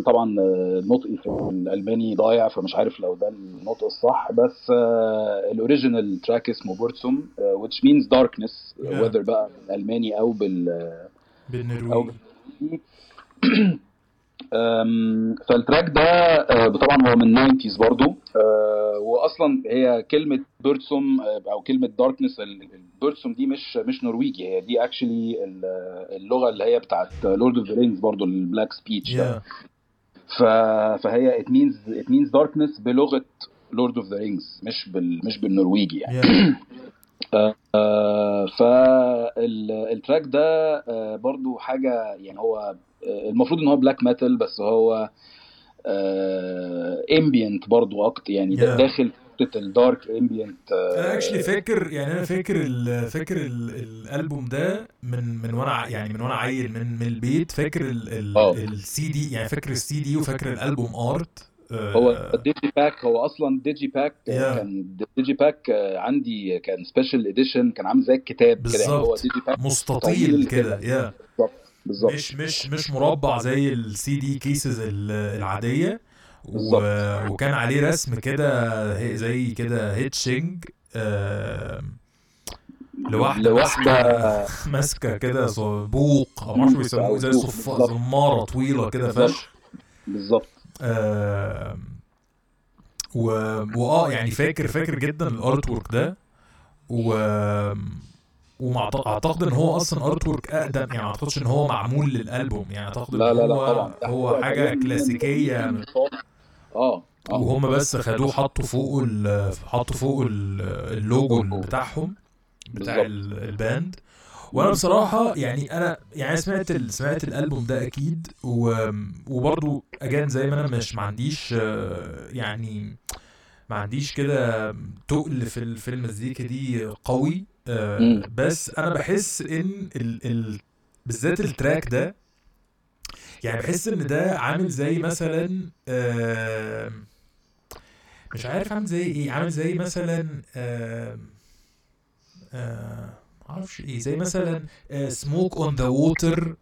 طبعا آه، نطقي في الألماني ضايع فمش عارف لو ده النطق الصح. بس آه، ال original track اسمه Burzum آه، which means darkness Yeah. whether بقى بالألماني أو بال أو بالنرويج. أم، فال track ده آه، طبعا هو من 90s برضو. آه، واصلا هي كلمة Burzum آه، أو كلمة darkness ال Burzum دي مش مش نرويجي. هي دي actually اللغة اللي هي بتاعت Lord of the Rings برضو ال Black Speech ده. فهي it means it means darkness بلغة Lord of the Rings مش بال مش بالنرويجي يعني. آه فال track ده آه برضو حاجة يعني هو آه المفروض إن هو black metal بس هو ambient برضو أكتر يعني Yeah. داخل حتة ال dark ambient أنا actually فاكر يعني أنا فاكر ال فاكر ال الألبوم ده من من وأنا يعني من وأنا عيل من من البيت فاكر ال ال آه. السي دي يعني فاكر السي دي وفاكر ال album art آه، هو ال digipak هو أصلا digipak Yeah. كان ال digipak آه، عندي كان special edition كان عامل زي الكتاب كده يعني هو digipak مستطيل كده. yeah بالظبط مش مش مش مربع زي ال CD cases العادية. و... وكان عليه رسم كده زي كده etching آه... لواحدة لواحدة ماسكة كده صبوق أو معرفش بيسموه زي صبوق، صف- بالظبط. زمارة طويلة كده. فشخ بالظبط. آه... و... واه يعني فاكر فاكر جدا ال artwork ده. و واعتقد إن هو أصلا artwork أقدم يعني ما أعتقدش إن هو معمول للألبوم. يعني أعتقد لا لا لا هو طبعا. هو حاجة كلاسيكية. من صوت- آه آه. وهم بس خدوه حطوا فوقه ال- حطوا فوقه ال- اللوجو بتاعهم بتاع ال band. وأنا بصراحة يعني أنا يعني أنا سمعت ال- سمعت الألبوم ده أكيد و- وبرضو أجان زي ما أنا مش ما عنديش آه، يعني ما عنديش كده تقل في في المزيكا دي قوي آه،. بس أنا بحس إن ال ال بالذات التراك ده يعني بحس إن ده عامل زي مثلا آه، مش عارف عامل زي إيه عامل زي مثلا آه، آه، معرفش إيه زي مثلا Smoke on the Water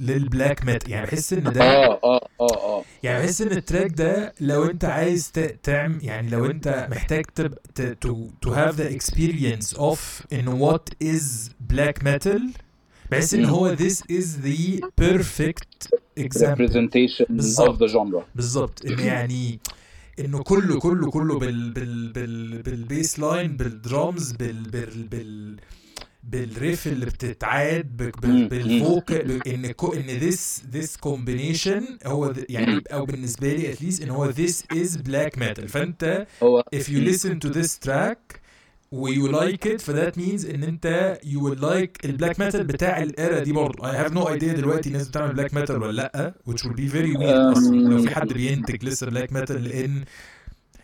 لل black metal يعني بحس إن ده آه آه آه آه. يعني بحس إن ال track ده لو أنت عايز ت- تعمل يعني لو أنت محتاج تب ت- to to have the experience of in what is black metal. بحس إن. هو this is the perfect example. Representation of بالظبط. the genre. بالظبط. إن يعني إنه كله كله كله بال بال بال بالبيس لاين بالدرامز بال بال بال بال riff اللي بتتعاد ب- بال- مم. بال vocal ب- إن إن this this combination هو يعني أو بالنسبة لي least إن هو this is black metal. فأنت if you listen to this track و you like it ف that means إن أنت you will like ال black metal بتاع ال era دي برضه I have no idea دلوقتي الناس بتعمل black metal ولا لأ which will be very weird أصلا لو في حد بينتج لسه black metal لأن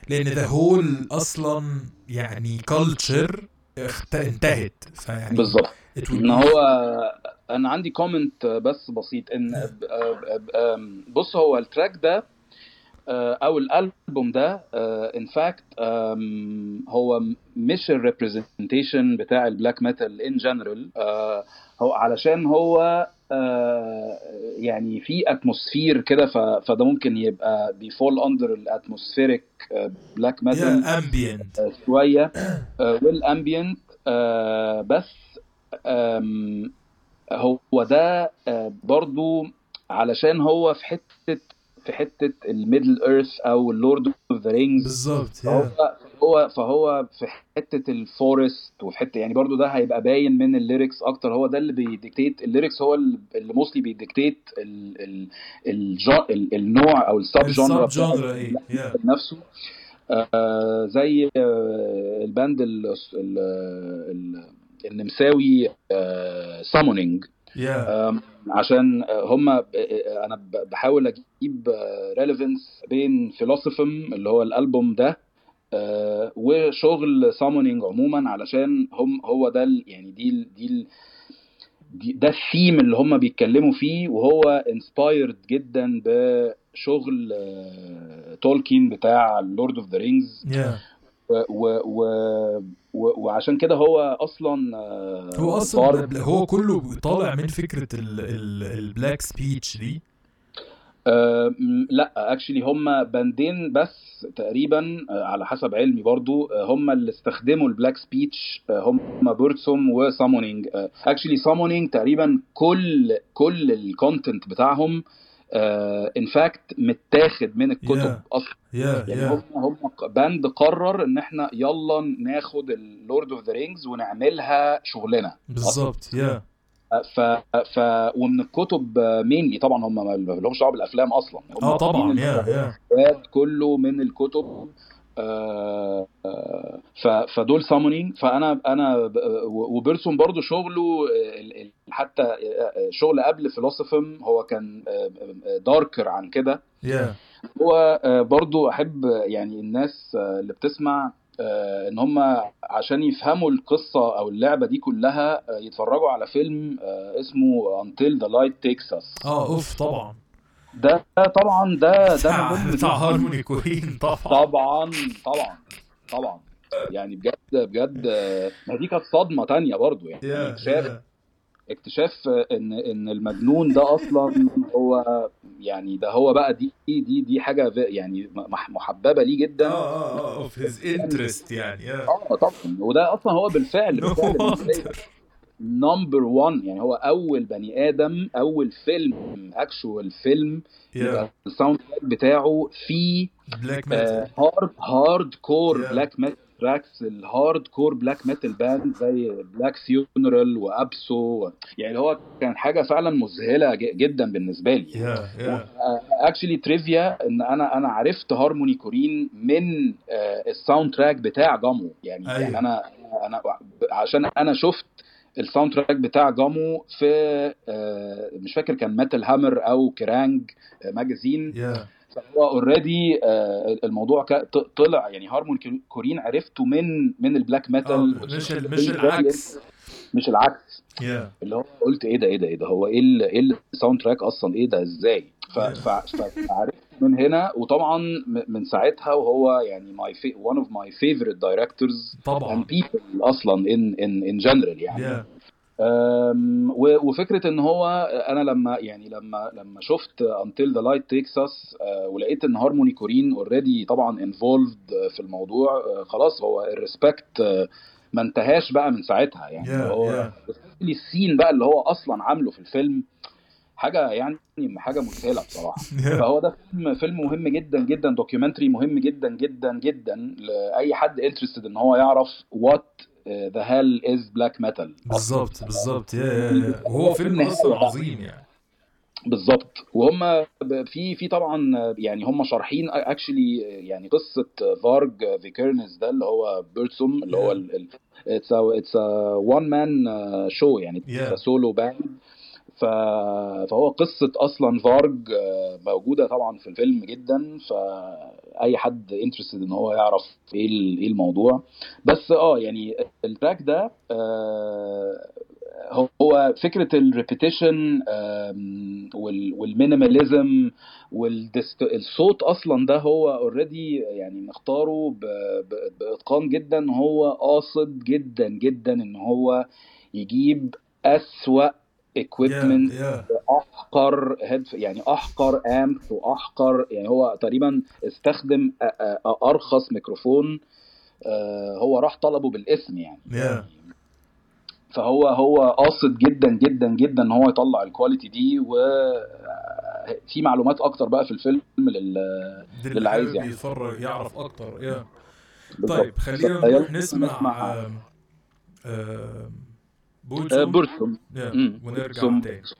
لأن the whole أصلا يعني culture اخت... انتهت. فيعني بالظبط. إن هو أنا عندي comment بس بسيط إن ب- آم، بص هو ال track ده آه، أو الألبوم ده in fact هو مش ال representation بتاع ال black metal in general هو علشان هو آه، يعني في atmosphere كده فده ممكن يبقى بي fall under ال atmospheric black metal ambient. شوية. وال ambient بس آم، هو ده آه، برضو علشان هو في حتة في حتة ال Middle Earth أو ال Lord of the Rings بالظبط. فهو فهو في حتة ال forest وفي حتة يعني برضو ده هيبقى باين من ال lyrics أكتر. هو ده اللي بي dictate ال lyrics هو اللي mostly بي dictate ال ال الجا- ال النوع أو ال sub genre إيه yeah. نفسه. آه زي آه ال band ال ال ال النمساوي Summoning yeah. عشان هم أنا بحاول أجيب relevance بين Filosofem اللي هو الألبوم ده آه، وشغل Summoning عموما علشان هم هو ده يعني دي ال- دي ال- ده الثيم اللي هم بيتكلموا فيه وهو inspired جدا بشغل آه، تولكين بتاع Lord of the Rings وعشان كده هو أصلا آه، هو أصلا هو كله طالع من فكرة ال Black Speech دي. آه، لا اكشلي هم باندين بس تقريبا آه، على حسب علمي برضو آه، هم اللي استخدموا ال Black Speech هم Burzum و Summoning actually Summoning تقريبا كل كل ال content بتاعهم in fact متاخد من الكتب Yeah. أصلا. yeah يعني yeah هم هم band قرر إن إحنا يلا ناخد ال Lord of the Rings ونعملها شغلنا. بالظبط yeah ف ف ومن الكتب mainly طبعا هم ما لهمش دعوة بالأفلام أصلا. هم آه طبعا yeah yeah. كله من الكتب آه، آه، ف- فدول Summoning فأنا أنا و Burzum برضو شغله آه، حتى آه، شغل قبل Filosofem هو كان darker عن كده. yeah. هو آه، برضو أحب يعني الناس آه، اللي بتسمع آه، إن هم عشان يفهموا القصة أو اللعبة دي كلها آه، يتفرجوا على فيلم آه، اسمه Until the Light Takes Us. آه أوف طبعا. ده طبعا ده ده بتاع. هارموني كورين طبعا. طبعا طبعا طبعا. يعني بجد بجد آه، ما دي كانت صدمة تانية برضو يعني. اكتشاف يا اكتشاف ان ان المجنون ده أصلا هو يعني ده هو بقى دي دي دي حاجة يعني مح- محببة ليه جدا. آه آه of his interest يعني آه. آه طبعا. وده أصلا هو بالفعل number 1 يعني هو أول بني آدم أول فيلم actual film ال soundtrack بتاعه فيه black metal hard hardcore black metal tracks ال hardcore black metal band زي Black Funeral و Absu يعني هو كان حاجة فعلا مذهلة جدا بالنسبة لي. actually trivia إن أنا أنا عرفت هارموني كورين من ال soundtrack بتاع Gummo يعني أيوة. يعني أنا أنا عشان أنا شفت ال soundtrack بتاع Gummo في آه، مش فاكر كان Metal Hammer أو Kerrang magazine yeah فهو already الموضوع كا- ط- طلع. يعني هارمون كورين عرفته من من ال black metal آه، مش مش العكس. مش العكس. yeah اللي هو قلت إيه ده إيه ده إيه ده. هو إيه ال- إيه ال soundtrack أصلا؟ إيه ده إزاي؟ فعرفت من هنا. وطبعا من ساعتها وهو يعني fa- one of my favorite directors طبعا. and people أصلا in in in general يعني. و- وفكرة إن هو أنا لما يعني لما لما شفت Until the Light Takes Us أه، ولقيت إن هارموني كورين already طبعا involved في الموضوع أه، خلاص هو ال respect ما انتهاش بقى من ساعتها يعني Yeah, هو yeah. ال scene بقى اللي هو أصلا عامله في الفيلم حاجة يعني حاجة مذهلة بصراحة Yeah. فهو ده فيلم فيلم مهم جدا جدا documentary مهم جدا جدا جدا لأي حد interested إن هو يعرف what the hell is black metal بالظبط بالظبط وهو فيلم أصلا عظيم يعني. بالظبط وهم في في طبعا يعني هم شارحين actually يعني قصة Varg Vikernes ده اللي هو Burzum اللي هو it's it's one man show يعني Yeah. Solo band. فهو قصة أصلا Varg آه، موجودة طبعا في الفيلم جدا فأي حد interested إن هو يعرف ال- إيه الموضوع. بس أه يعني ال track ده آه، هو فكرة ال repetition وال minimalism والصوت أصلا ده هو already يعني مختاره ب- ب- بإتقان جدا هو قاصد جدا جدا إن هو يجيب أسوأ equipment يا احقر head يعني أحقر amp واحقر يعني هو تقريبا استخدم أرخص ميكروفون آه، هو راح طلبه بالاسم يعني. يا فهو هو قاصد جدا جدا جدا إن هو يطلع الكواليتي دي وفي معلومات أكتر بقى في الفيلم لل... للي عايز يعني. يتفرج يعرف أكتر بالظبط. طيب خلينا نروح نسمع آم، آم، آه، Burtum. Burtum. Yeah.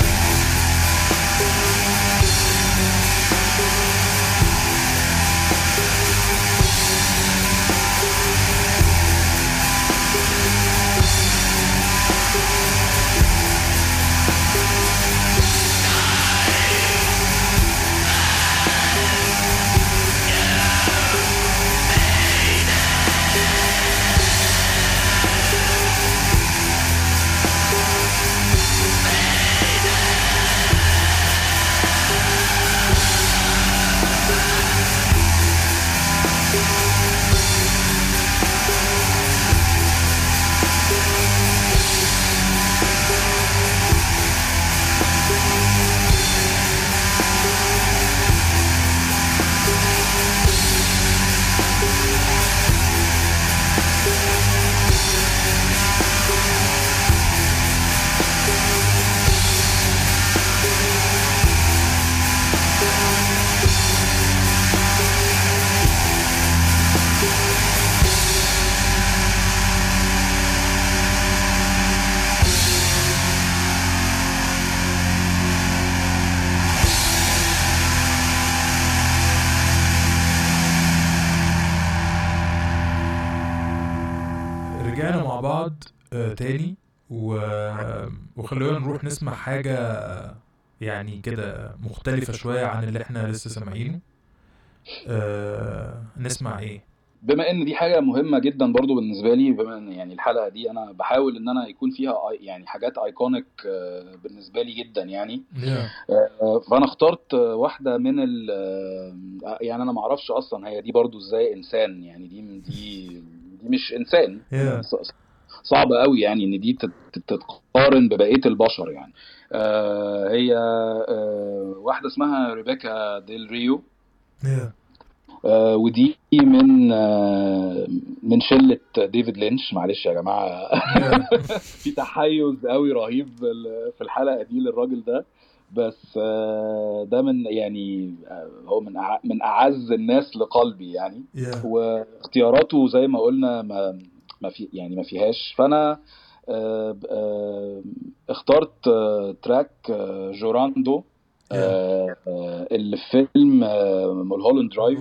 آه، يعني كده مختلفة شوية عن اللي إحنا لسه سامعينه. آه، نسمع إيه؟ بما إن دي حاجة مهمة جدا برضو بالنسبة لي بما إن يعني الحلقة دي أنا بحاول إن أنا يكون فيها يعني حاجات ايكونيك بالنسبة لي جدا يعني. آه، فأنا اخترت آه، واحدة من ال آه، يعني أنا ما أعرفش أصلا هي دي برضو إزاي إنسان يعني دي دي دي مش إنسان. Yeah. ص- صعب قوي يعني إن دي تت- تت- تتقارن ببقية البشر يعني. آه، هي آه، واحدة اسمها ريبيكا ديل ريو. آه، ودي من آه، من شلة ديفيد لينش. معلش يا جماعة. في تحيز قوي رهيب في الحلقة دي للراجل ده. بس آه، ده من يعني آه، هو من من أعز الناس لقلبي يعني. Yeah. واختياراته زي ما قلنا ما ما في يعني ما فيهاش. فأنا آه، آه، اخترت آه، track Llorando اللي في فيلم آه، Mulholland Drive.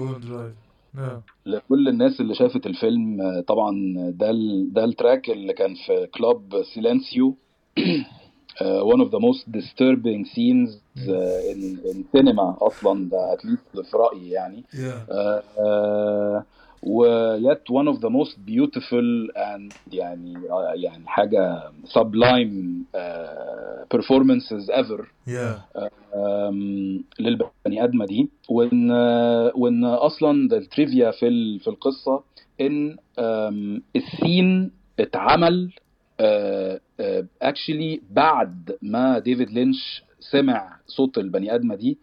لكل الناس اللي شافت الفيلم طبعا ده ده ال track اللي كان في Club Silencio. one of the most disturbing scenes uh, in, in cinema أصلا ده at least في رأيي يعني. Yeah. Uh, uh, و yet one of the most beautiful and يعني uh, يعني حاجة sublime uh, performances ever. Yeah. آم، للبني آدمة دي. وإن وإن أصلا ده ال trivia في ال- في القصة إن آم، ال scene اتعمل actually بعد ما ديفيد لينش سمع صوت البني آدمة دي.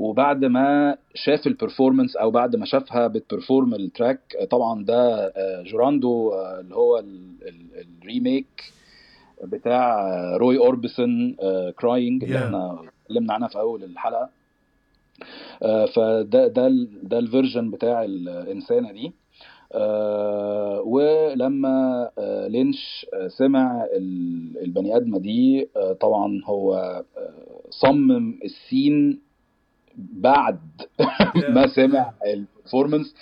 وبعد ما شاف ال performance أو بعد ما شافها بت perform ال track طبعا ده آه، Llorando آه، اللي هو ال- ال- ال remake بتاع آه، روي اوربسون Crying اللي Yeah. إحنا اتكلمنا عنها في أول الحلقة فده ده ده ال version بتاع الإنسانة دي آه، ولما آه، لينش آه، سمع ال- البني آدمة دي طبعا هو صمم ال scene بعد ما سمع ال performance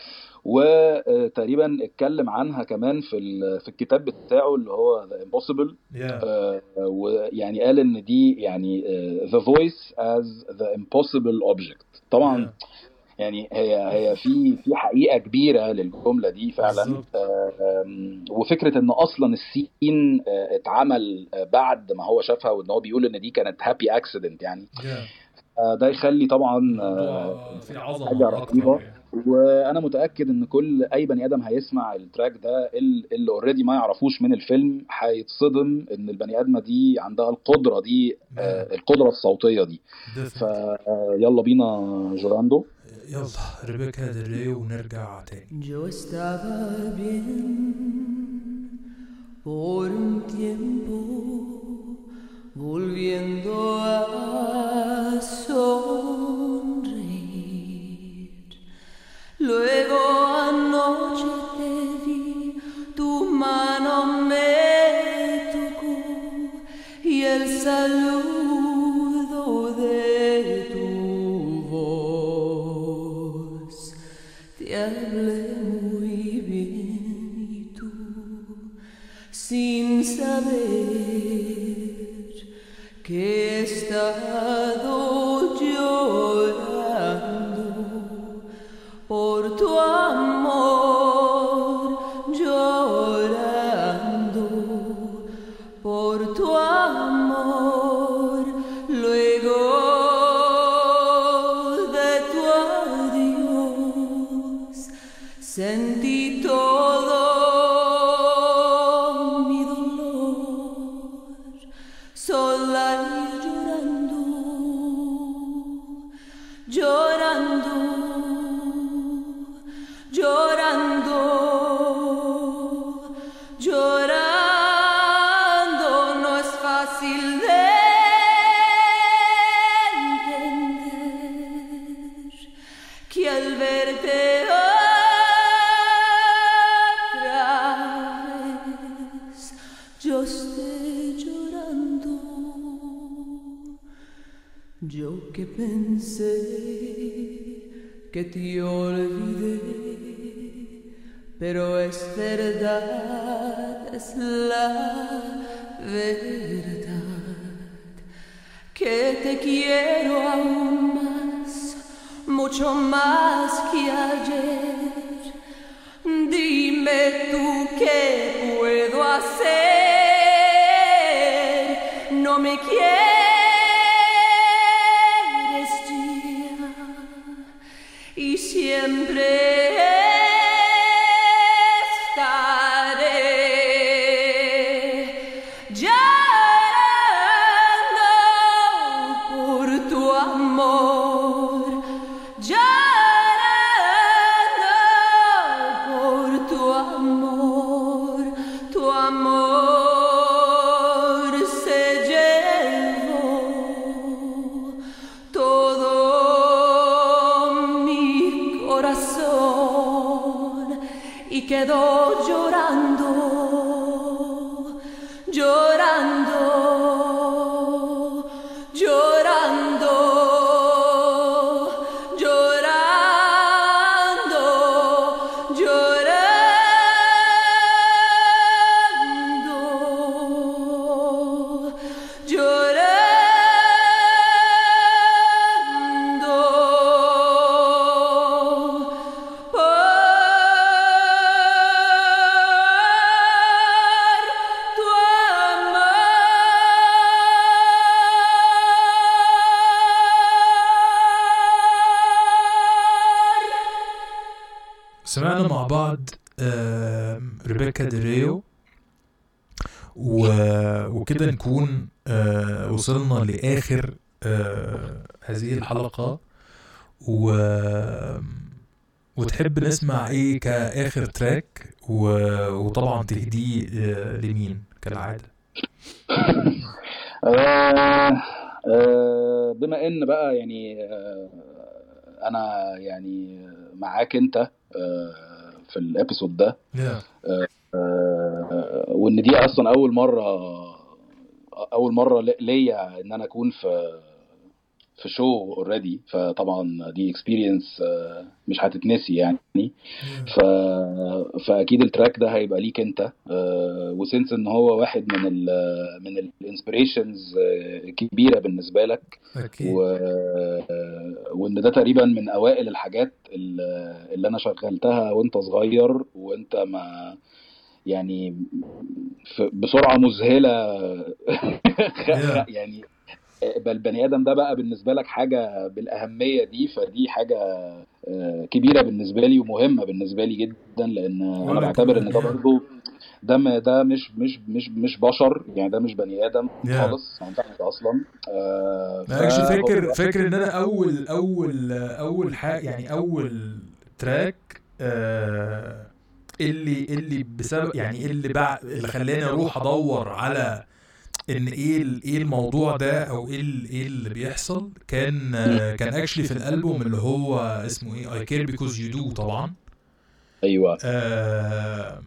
وتقريبا اتكلم عنها كمان في في الكتاب بتاعه اللي هو the impossible Yeah. ويعني قال إن دي يعني the voice is the impossible object طبعا يعني هي هي في في حقيقة كبيرة للجملة دي فعلا. آم، وفكرة إن أصلا ال scene آه، اتعمل آه، بعد ما هو شافها وإن هو بيقول إن دي كانت happy accident يعني. آه، ده يخلي طبعا آه، في عظمه حاجة رهيبة. وأنا متأكد إن كل أي بني آدم هيسمع ال track ده ال- اللي already ما يعرفوش من الفيلم هيتصدم إن البني آدمة دي عندها القدرة دي آه، القدرة الصوتية دي. فيلا بينا جوراندو. يلا ريبيكا دري ونرجع تاني. Yo volviendo a sonreír. Luego anoche te vi, tu mano me tocó y el saludo the pensé que te olvidé, pero es verdad, es la verdad, que te quiero aún más, mucho más que ayer. Dime tú qué puedo hacer, no me quieres siempre بعض ريبيكا دريو. وكده نكون آه، وصلنا لآخر آه، هذه الحلقة. و... وتحب نسمع إيه كآخر تراك؟ و... وطبعا تهديه آه، لمين؟ كالعادة. آه بما إن بقى يعني أنا يعني معاك أنت في ال episode ده Yeah. آه آه وإن دي أصلا أول مرة أول مرة لي- ليا إن أنا أكون في في show already فطبعا دي experience مش هتتنسي يعني. ف... فأكيد ال track ده هيبقى ليك أنت آه، و since إن هو واحد من ال من ال inspirations كبيرة بالنسبة لك. أكيد. و... وإن ده تقريبا من أوائل الحاجات اللي أنا شغلتها وأنت صغير وأنت ما يعني بسرعة مذهلة. يعني بل البني آدم ده بقى بالنسبة لك حاجة بالأهمية دي فدي حاجة آه، كبيرة بالنسبة لي ومهمة بالنسبة لي جدا لأن أنا بعتبر إن ده. برضه ده ده مش مش مش مش بشر يعني ده مش بني آدم Yeah. خالص ما ينفعش أصلا آه، فهو- فاكر فاكر إن أنا أول أول أول حاجة يعني أول track آه اللي اللي بسبب يعني اللي بع اللي خلاني أروح أدور على إن إيه إيه الموضوع ده أو إيه إيه اللي بيحصل؟ كان آه كان actually في الألبوم اللي هو اسمه إيه؟ I Care Because You Do طبعا. أيوه. آه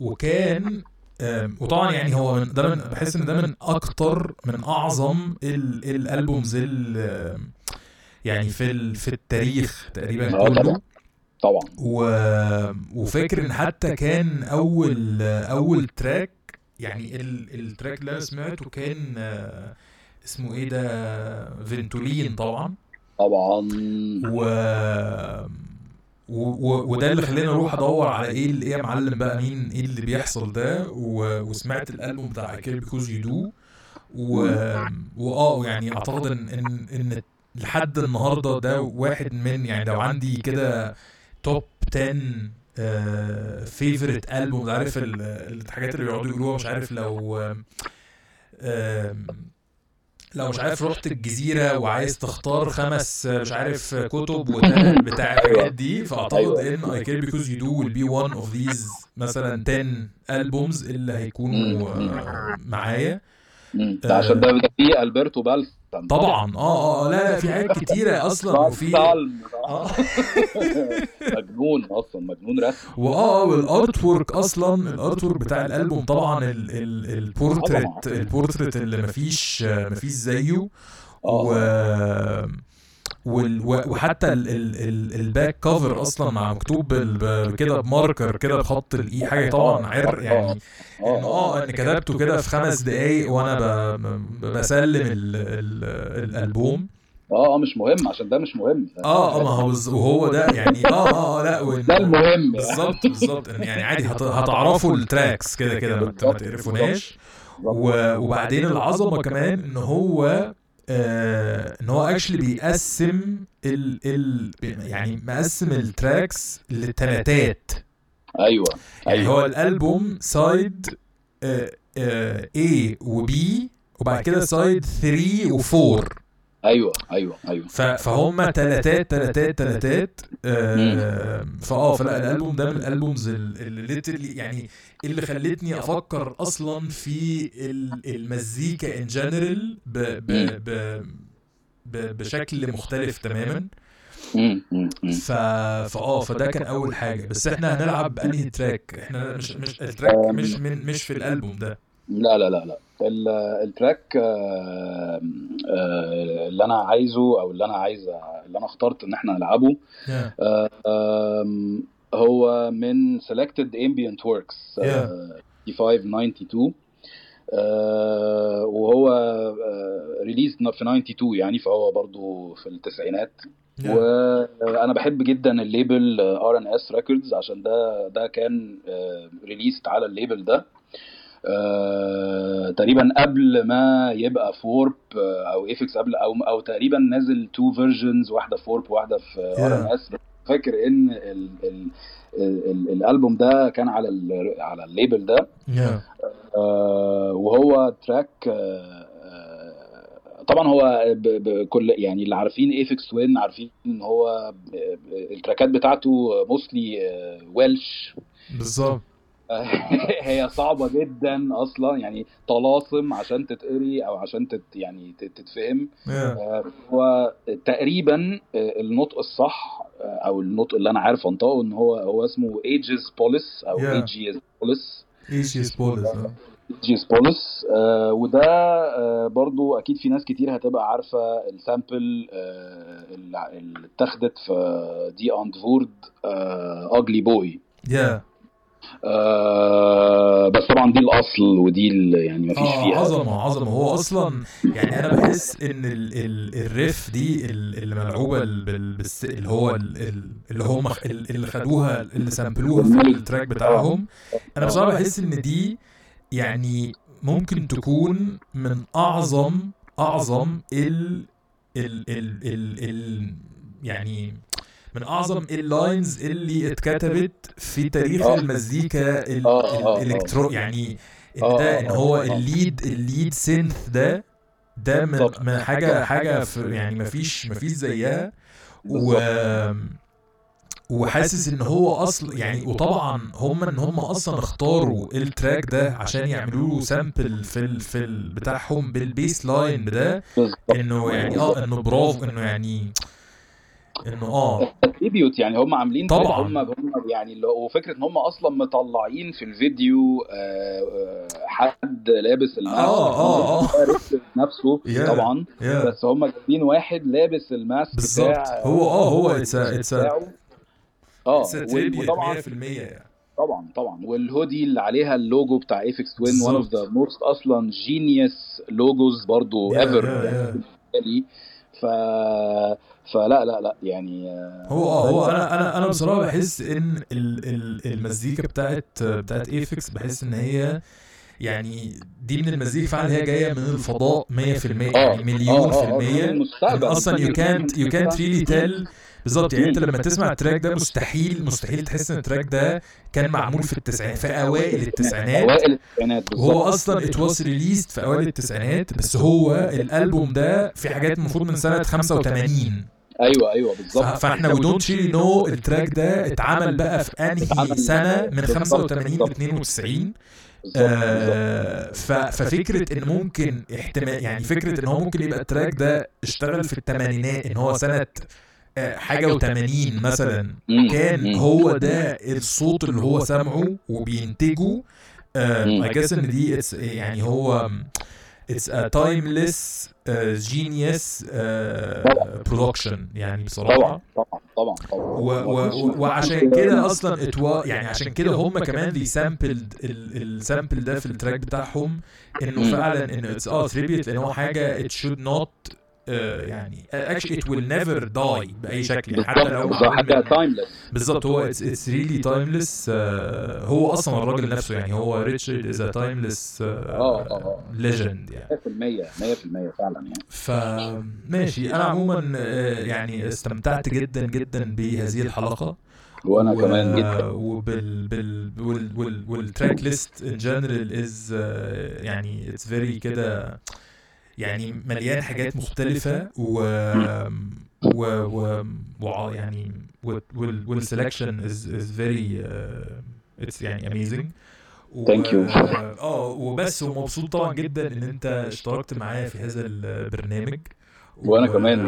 وكان آه وطبعا يعني هو من ده من بحس إن ده من أكتر من أعظم ال ال albums ال- يعني في في التاريخ تقريبا آه، كله. طبعا. طبعا. و... وفاكر إن حتى كان أول أول track يعني ال... ال track اللي أنا سمعته كان آه، اسمه إيه ده؟ Ventolin طبعا. طبعا. و... و... وده اللي خلاني أروح أدور على إيه اللي إيه يا معلم بقى مين إيه اللي بيحصل ده؟ و... وسمعت الألبوم بتاع Care Because You Do. و... واه يعني أعتقد إن إن إن لحد النهارده ده واحد من يعني لو عندي كده توب 10 فيفورت البوم عارف ال- الحاجات اللي بيقعدوا يقولوها مش عارف لو لو مش عارف رحت الجزيرة وعايز تختار خمس آه، مش عارف كتب وتل بتاع الحاجات دي فأعتقد إن I Care Because You Do will be one of these مثلا 10 albums اللي هيكونوا آه، معايا. عشان ده ده فيه Alberto Balsalm طبعا. آه آه لا لا في حاجات كتيرة أصلا وفي. آه. مجنون أصلا مجنون رسم. وآه وال artwork أصلا ال artwork بتاع الألبوم طبعا ال ال ال portrait ال portrait اللي مفيش مفيش زيه. و- وحتى ال ال ال ال back cover أصلا مع مكتوب كده ب marker كده بخط الاي حاجة طبعا عر يعني انه آه إن كتبته كده في خمس دقايق وأنا بسلم ال ال الألبوم. آه آه مش مهم عشان ده مش مهم. آه آه ما هو وهو ده يعني آه آه آه لا ده المهم. بالظبط بالظبط. يعني عادي هت- هتعرفوا ال tracks كده كده ما تقرفوناش. وبعدين العظمة كمان إن هو آه إن هو actually بيقسم ال ال يعني مقسم ال tracks لتلاتات. أيوه يعني هو الألبوم side آه آه A و B وبعد كده side 3 و 4 أيوه أيوه أيوه. فهم تلاتات تلاتات تلاتات آه فآه فلا الألبوم ده من ال albums اللي literally يعني اللي خلتني أفكر أصلا في ال- المزيكا in general ب ب ب ب بشكل مختلف تماما. ف فآه فده كان أول حاجة. بس إحنا هنلعب أنهي track؟ إحنا مش مش ال track مش من مش في الألبوم ده. لا لا لا لا. ال track آه، آه، اللي أنا عايزه أو اللي أنا عايز اللي أنا اخترت إن إحنا نلعبه Yeah. آه، هو من Selected Ambient Works 85-92 آه، وهو release في 92 يعني فهو برضو في التسعينات Yeah. وأنا بحب جدا ال label R&S Records عشان ده ده كان released على ال label ده آه، تقريبا قبل ما يبقى Warp Aphex قبل أو أو تقريبا نازل two versions واحدة Warp وواحدة في R&S فاكر إن ال ال ال الألبوم ده كان على ال على ال label ده؟ Yeah. آه، وهو track آه، آه، طبعا هو بكل يعني اللي عارفين Aphex Twin عارفين إن هو التراكات بتاعته mostly Welsh بالظبط. هي صعبة جدا أصلا يعني طلاسم عشان تتقري أو عشان تت يعني تت- تتفهم. Yeah. آه، هو تقريبا آه، النطق الصح آه، أو النطق اللي أنا عارف أنطقه إن هو هو اسمه ايجز بوليس أو Yeah. ايجيز بوليس إيش يسبولز جيس بولس آه وده آه برضو أكيد في ناس كتير هتبقى عارفة السامبل آه اللي اتاخدت في دي اند فورد اجلي بوي يا آه بس طبعا دي الأصل ودي ال- يعني مفيش آه فيها. عظمة عظمة. هو أصلا يعني أنا بحس إن ال ال ال riff دي ال- اللي ملعوبه اللي هو ال- ال- اللي هم اللي خدوها اللي سامبلوها في ال track بتاعهم. أنا بصراحة بحس إن دي يعني ممكن تكون من أعظم أعظم ال ال ال ال, ال يعني من أعظم ال lines اللي اتكتبت في تاريخ. المزيكا ال- آه، آه، آه. ال electro يعني إن آه، ده إن هو. الليد الليد سينث ده ده من. من حاجة حاجة في يعني مفيش مفيش زيها و وحاسس إن هو اصل يعني وطبعا هم إن هم أصلا اختاروا التراك ده عشان يعملوا له سامبل في ال في ال بتاعهم بالبيس لاين ده إنه يعني آه إنه برافو إنه يعني إنه آه تريبيوت يعني هم عاملين طبعاً. هم هم يعني اللي هو وفكره إن هم أصلا مطلعين في الفيديو آه، آه، حد لابس الماسك آه، آه، آه. نفسه Yeah, طبعا yeah. بس هم جايبين واحد لابس ال mask بالظبط هو آه هو اتس اتس. آه وطبعا 100% يعني طبعا طبعا والهودي اللي عليها اللوجو بتاع Aphex Twin of بالظبط. the most أصلا genius logos برضو Yeah, ever yeah, يعني yeah. لي ف فلا لا لا يعني آه، هو آه هو أنا أنا أنا بصراحة بحس إن ال ال المزيكا بتاعت بتاعت Aphex بحس إن هي يعني دي من المزيكا فعلا هي جاية من الفضاء 100% يعني مليون آه، في آه، المية. إن أصلا يو كانت يو كانت ريلي تيل بالظبط يعني أنت. لما تسمع ال track ده مستحيل مستحيل تحس إن ال track ده كان معمول في التسعينات في أوائل التسعينات. أوائل التسعينات وهو أصلا it was released في أوائل التسعينات بس هو الألبوم ده في حاجات المفروض من سنة 85 أيوه أيوه بالظبط فاحنا we don't really know ال track ده اتعمل بقى في أنهي سنة من بالظبط، 85 ل بالظبط. 92 بالظبط، آه ففكرة إن ممكن احتمال يعني فكرة إن هو ممكن يبقى ال track ده اشتغل في الثمانينات إن هو سنة آه، حاجة و80 مثلا كان. هو ده الصوت اللي هو سامعه وبينتجه. I guess إن دي it's يعني هو it's a uh, genius uh, production يعني بصراحة. طبعا طبعا طبعا طبعا. و و وعشان كده أصلا اتوا يعني عشان كده هم كمان they sampled ال sample ده في ال track بتاعهم إنه. فعلا إنه it's آه tribute لأن هو حاجة should not uh, يعني actually it will never die بأي شكل يعني حتى لو حاجة من- timeless بالظبط هو it's really timeless هو أصلا الراجل نفسه يعني هو ريتشارد is a timeless آه آه legend يعني. 100% 100% فعلا يعني. فماشي أنا عموما آه، يعني استمتعت جدا جدا بهذه الحلقة. وأنا و- كمان جدا. وبال بال وال وال وال track list in general is يعني it's very كده يعني مليان حاجات مختلفة و و و و يعني وال selection is is very uh, it's يعني amazing و- Thank you. آه وبس ومبسوط طبعا جدا إن أنت اشتركت معايا في هذا البرنامج وأنا كمان.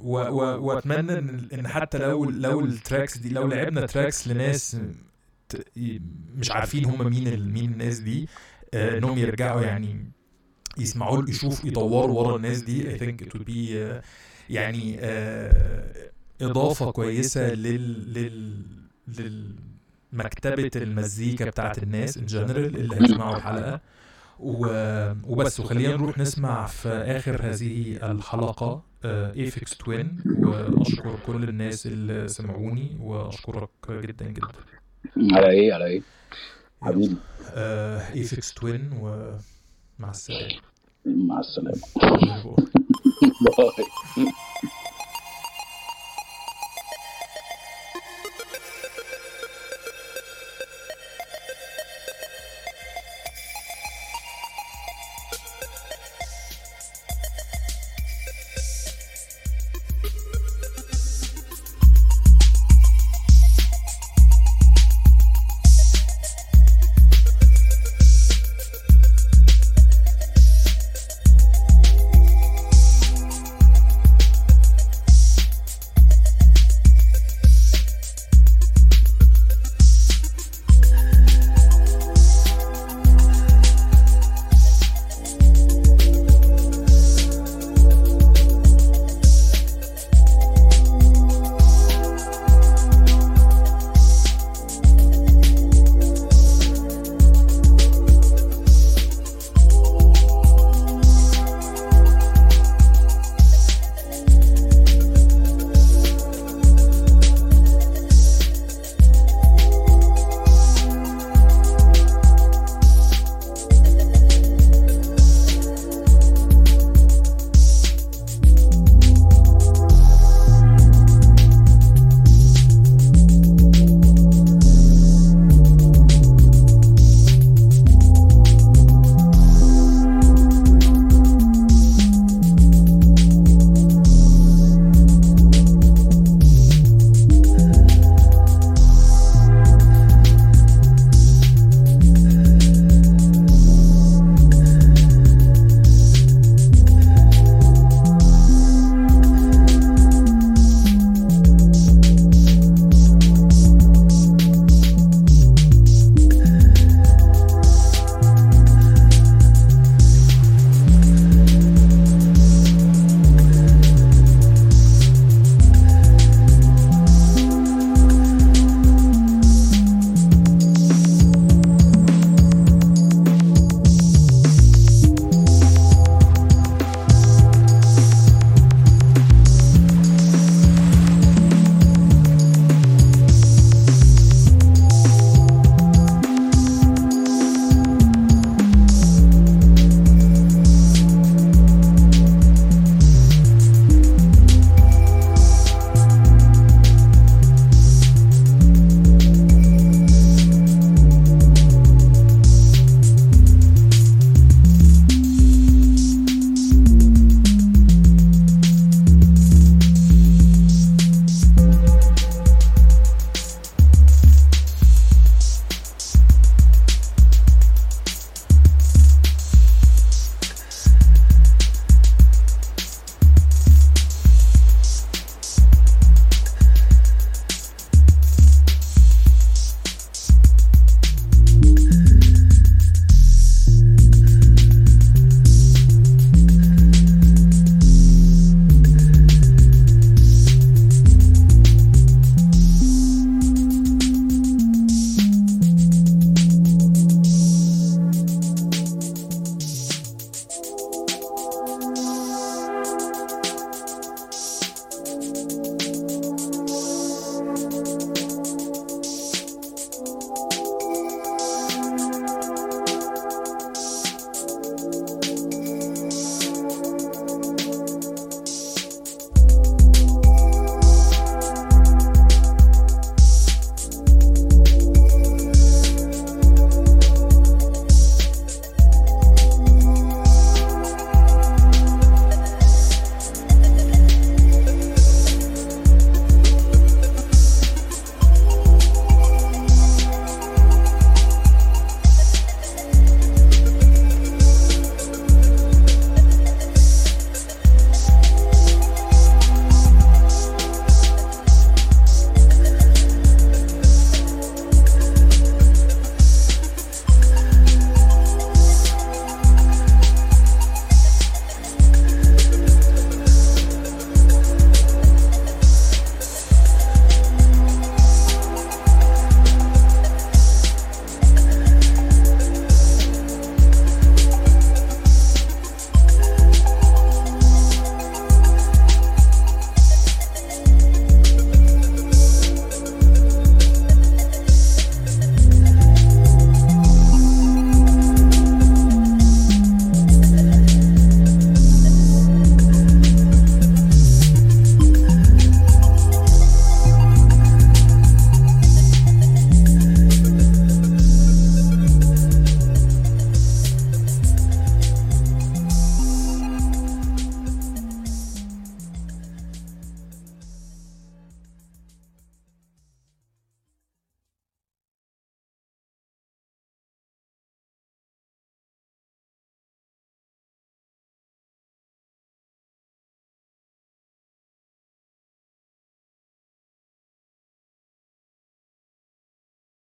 و... و... وأتمنى إن إن حتى لو لو ال tracks دي لو لعبنا tracks لناس مش عارفين هم مين ال... مين الناس دي آه، إنهم يرجعوا يعني يسمعوا يشوفوا يدوروا ورا الناس دي I think it would be آه، يعني آه، إضافة كويسة لل لل لل مكتبة المزيكا بتاعت الناس in general اللي هيسمعوا الحلقة. و... وبس وخلينا نروح نسمع في آخر هذه الحلقة Aphex Twin وأشكر كل الناس اللي سمعوني وأشكرك جدا جدا. على إيه؟ على إيه؟ حبيبي. Aphex Twin ومع السلامة. مع السلامه bye. bye